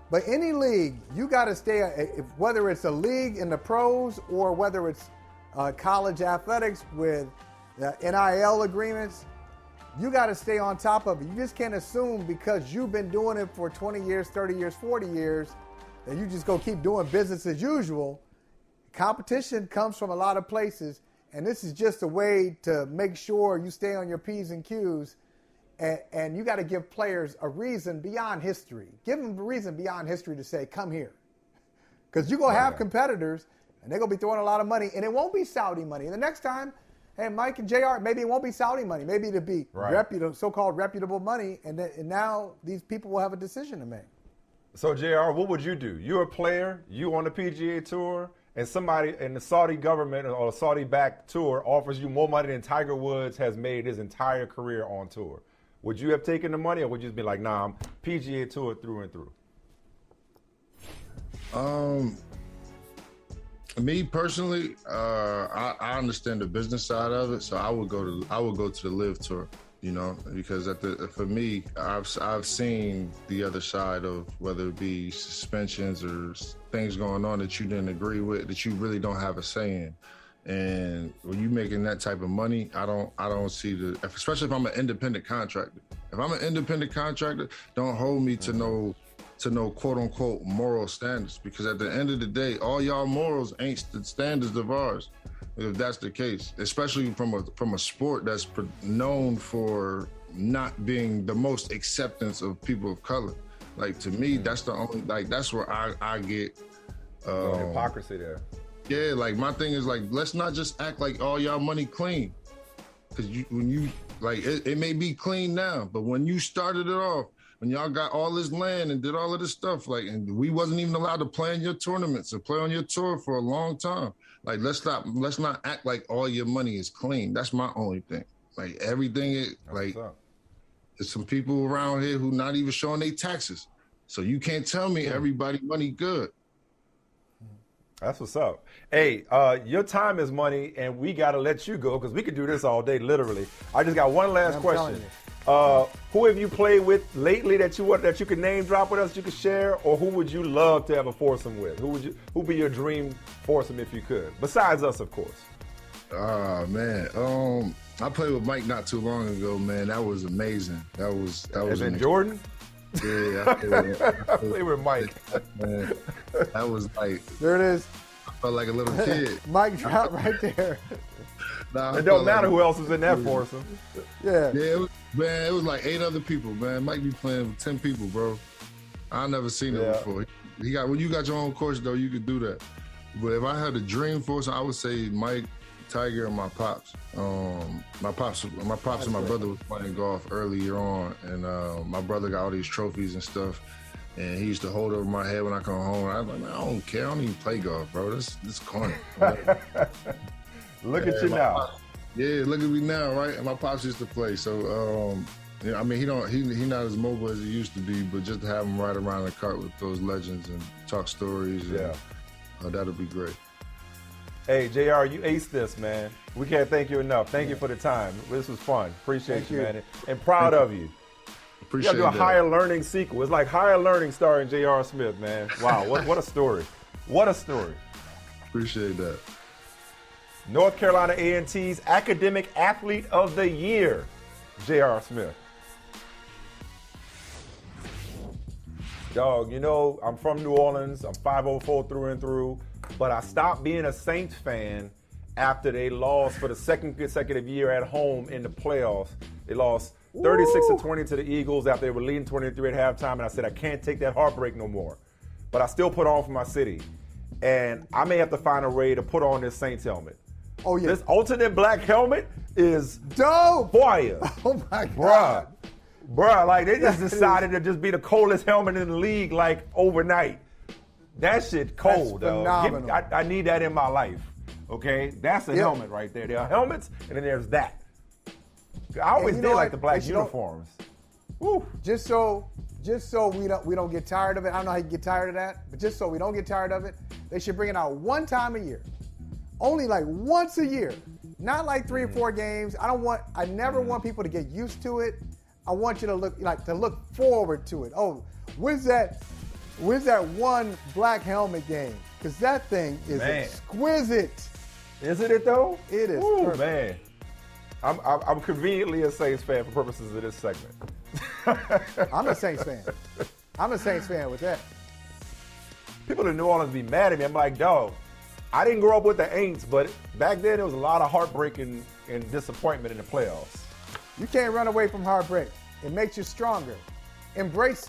But any league, you got to stay. If, whether it's a league in the pros or whether it's uh, college athletics with uh, NIL agreements, you got to stay on top of it. You just can't assume because you've been doing it for 20 years, 30 years, 40 years that you just go keep doing business as usual. Competition comes from a lot of places, and this is just a way to make sure you stay on your P's and Q's. And, and you got to give players a reason beyond history. Give them a reason beyond history to say, come here. Because you're going to have competitors, and they're going to be throwing a lot of money, and it won't be Saudi money. And the next time, hey, Mike and JR, maybe it won't be Saudi money. Maybe it'll be Right. reputable, so-called reputable money, and, then, and now these people will have a decision to make. So Jr., what would you do? You're a player, you on the PGA tour, and somebody in the Saudi government or a Saudi-backed tour offers you more money than Tiger Woods has made his entire career on tour. Would you have taken the money, or would you just be like, "Nah, I'm PGA tour through and through"? Um, me personally, uh, I, I understand the business side of it, so I would go to I would go to the LIV tour, you know, because the for me, I've I've seen the other side of whether it be suspensions or things going on that you didn't agree with that you really don't have a say in. And when you making that type of money, I don't I don't see the especially if I'm an independent contractor. If I'm an independent contractor, don't hold me to no to no quote unquote moral standards because at the end of the day, all y'all morals ain't the standards of ours. If that's the case, especially from a from a sport that's pro- known for not being the most acceptance of people of color. Like to me, that's the only like that's where I I get um, hypocrisy there. yeah, like my thing is like let's not just act like all y'all money clean. Cause you when you like it, it may be clean now, but when you started it off, when y'all got all this land and did all of this stuff, like and we wasn't even allowed to play in your tournaments or play on your tour for a long time. Like let's not let's not act like all your money is clean. That's my only thing. Like everything it like there's some people around here who not even showing their taxes. So you can't tell me everybody money good. That's what's up. Hey, uh, your time is money, and we got to let you go because we could do this all day, literally. I just got one last I'm question. Telling Uh, who have you played with lately that you want that you could name drop with us? You could share, or who would you love to have a foursome with? Who would you? Who would be your dream foursome if you could? Besides us, of course. Oh man, um, I played with Mike not too long ago. Man, that was amazing. That was that was Is it Jordan? Yeah, I played with, I played with Mike. man. That was like There it is. I felt like a little kid. Mike drop right there. Nah, It don't matter like- who else is in that foursome. Yeah. Yeah, it was, man, it was like eight other people. Man, Mike be playing with ten people, bro. I never seen it before. He got when you got your own course though, you could do that. But if I had a dream force, I would say Mike, Tiger, and my pops. Um, my pops, my pops and my brother was playing golf earlier on, and uh, my brother got all these trophies and stuff. And he used to hold over my head when I come home. I was like, man, I don't care. I don't even play golf, bro. This this corny. Look at you now. pops- Yeah, look at me now, right? And my pops used to play, so um, yeah, I mean, he don't he he not as mobile as he used to be, but just to have him ride around the cart with those legends and talk stories, and, Yeah. uh, that'll be great. Hey, JR, you aced this, man. We can't thank you enough. Thank yeah. you for the time. This was fun. Appreciate you, you, man. And proud of you. Appreciate you gotta do a that. higher learning sequel. It's like higher learning starring J.R. Smith, man. Wow, what, what a story. What a story. Appreciate that. North Carolina A&T's Academic Athlete of the Year, J.R. Smith. Dog, you know, I'm from New Orleans. I'm 504 through and through. But I stopped being a Saints fan after they lost for the second consecutive year at home in the playoffs. They lost 36 to 20 to the Eagles after they were leading 23 at halftime, and I said I can't take that heartbreak no more. But I still put on for my city, and I may have to find a way to put on this Saints helmet. Oh yeah, this alternate black helmet is dope. Fire. Oh my god, bruh, bruh, like they just decided to just be the coldest helmet in the league like overnight. That shit cold, That's phenomenal. Give, I, I, need that in my life. Okay, that's a yep. helmet right there. There are helmets, and then there's that. I always did like the black uniforms. Woo. Just so, just so we don't we don't get tired of it. I don't know how you get tired of that, but just so we don't get tired of it, they should bring it out one time a year, only like once a year, not like three or mm. four games. I don't want. I never want people to get used to it. I want you to look like to look forward to it. Oh, when's that? When's that one black helmet game? Because that thing is man. exquisite. Isn't it though? It is. Ooh, man. I'm, I'm, I'm, conveniently a Saints fan for purposes of this segment. I'm a Saints fan. I'm a Saints fan with that. People in New Orleans be mad at me. I'm like, dog, I didn't grow up with the Aints, but back then there was a lot of heartbreak and, and disappointment in the playoffs. You can't run away from heartbreak. It makes you stronger. Embrace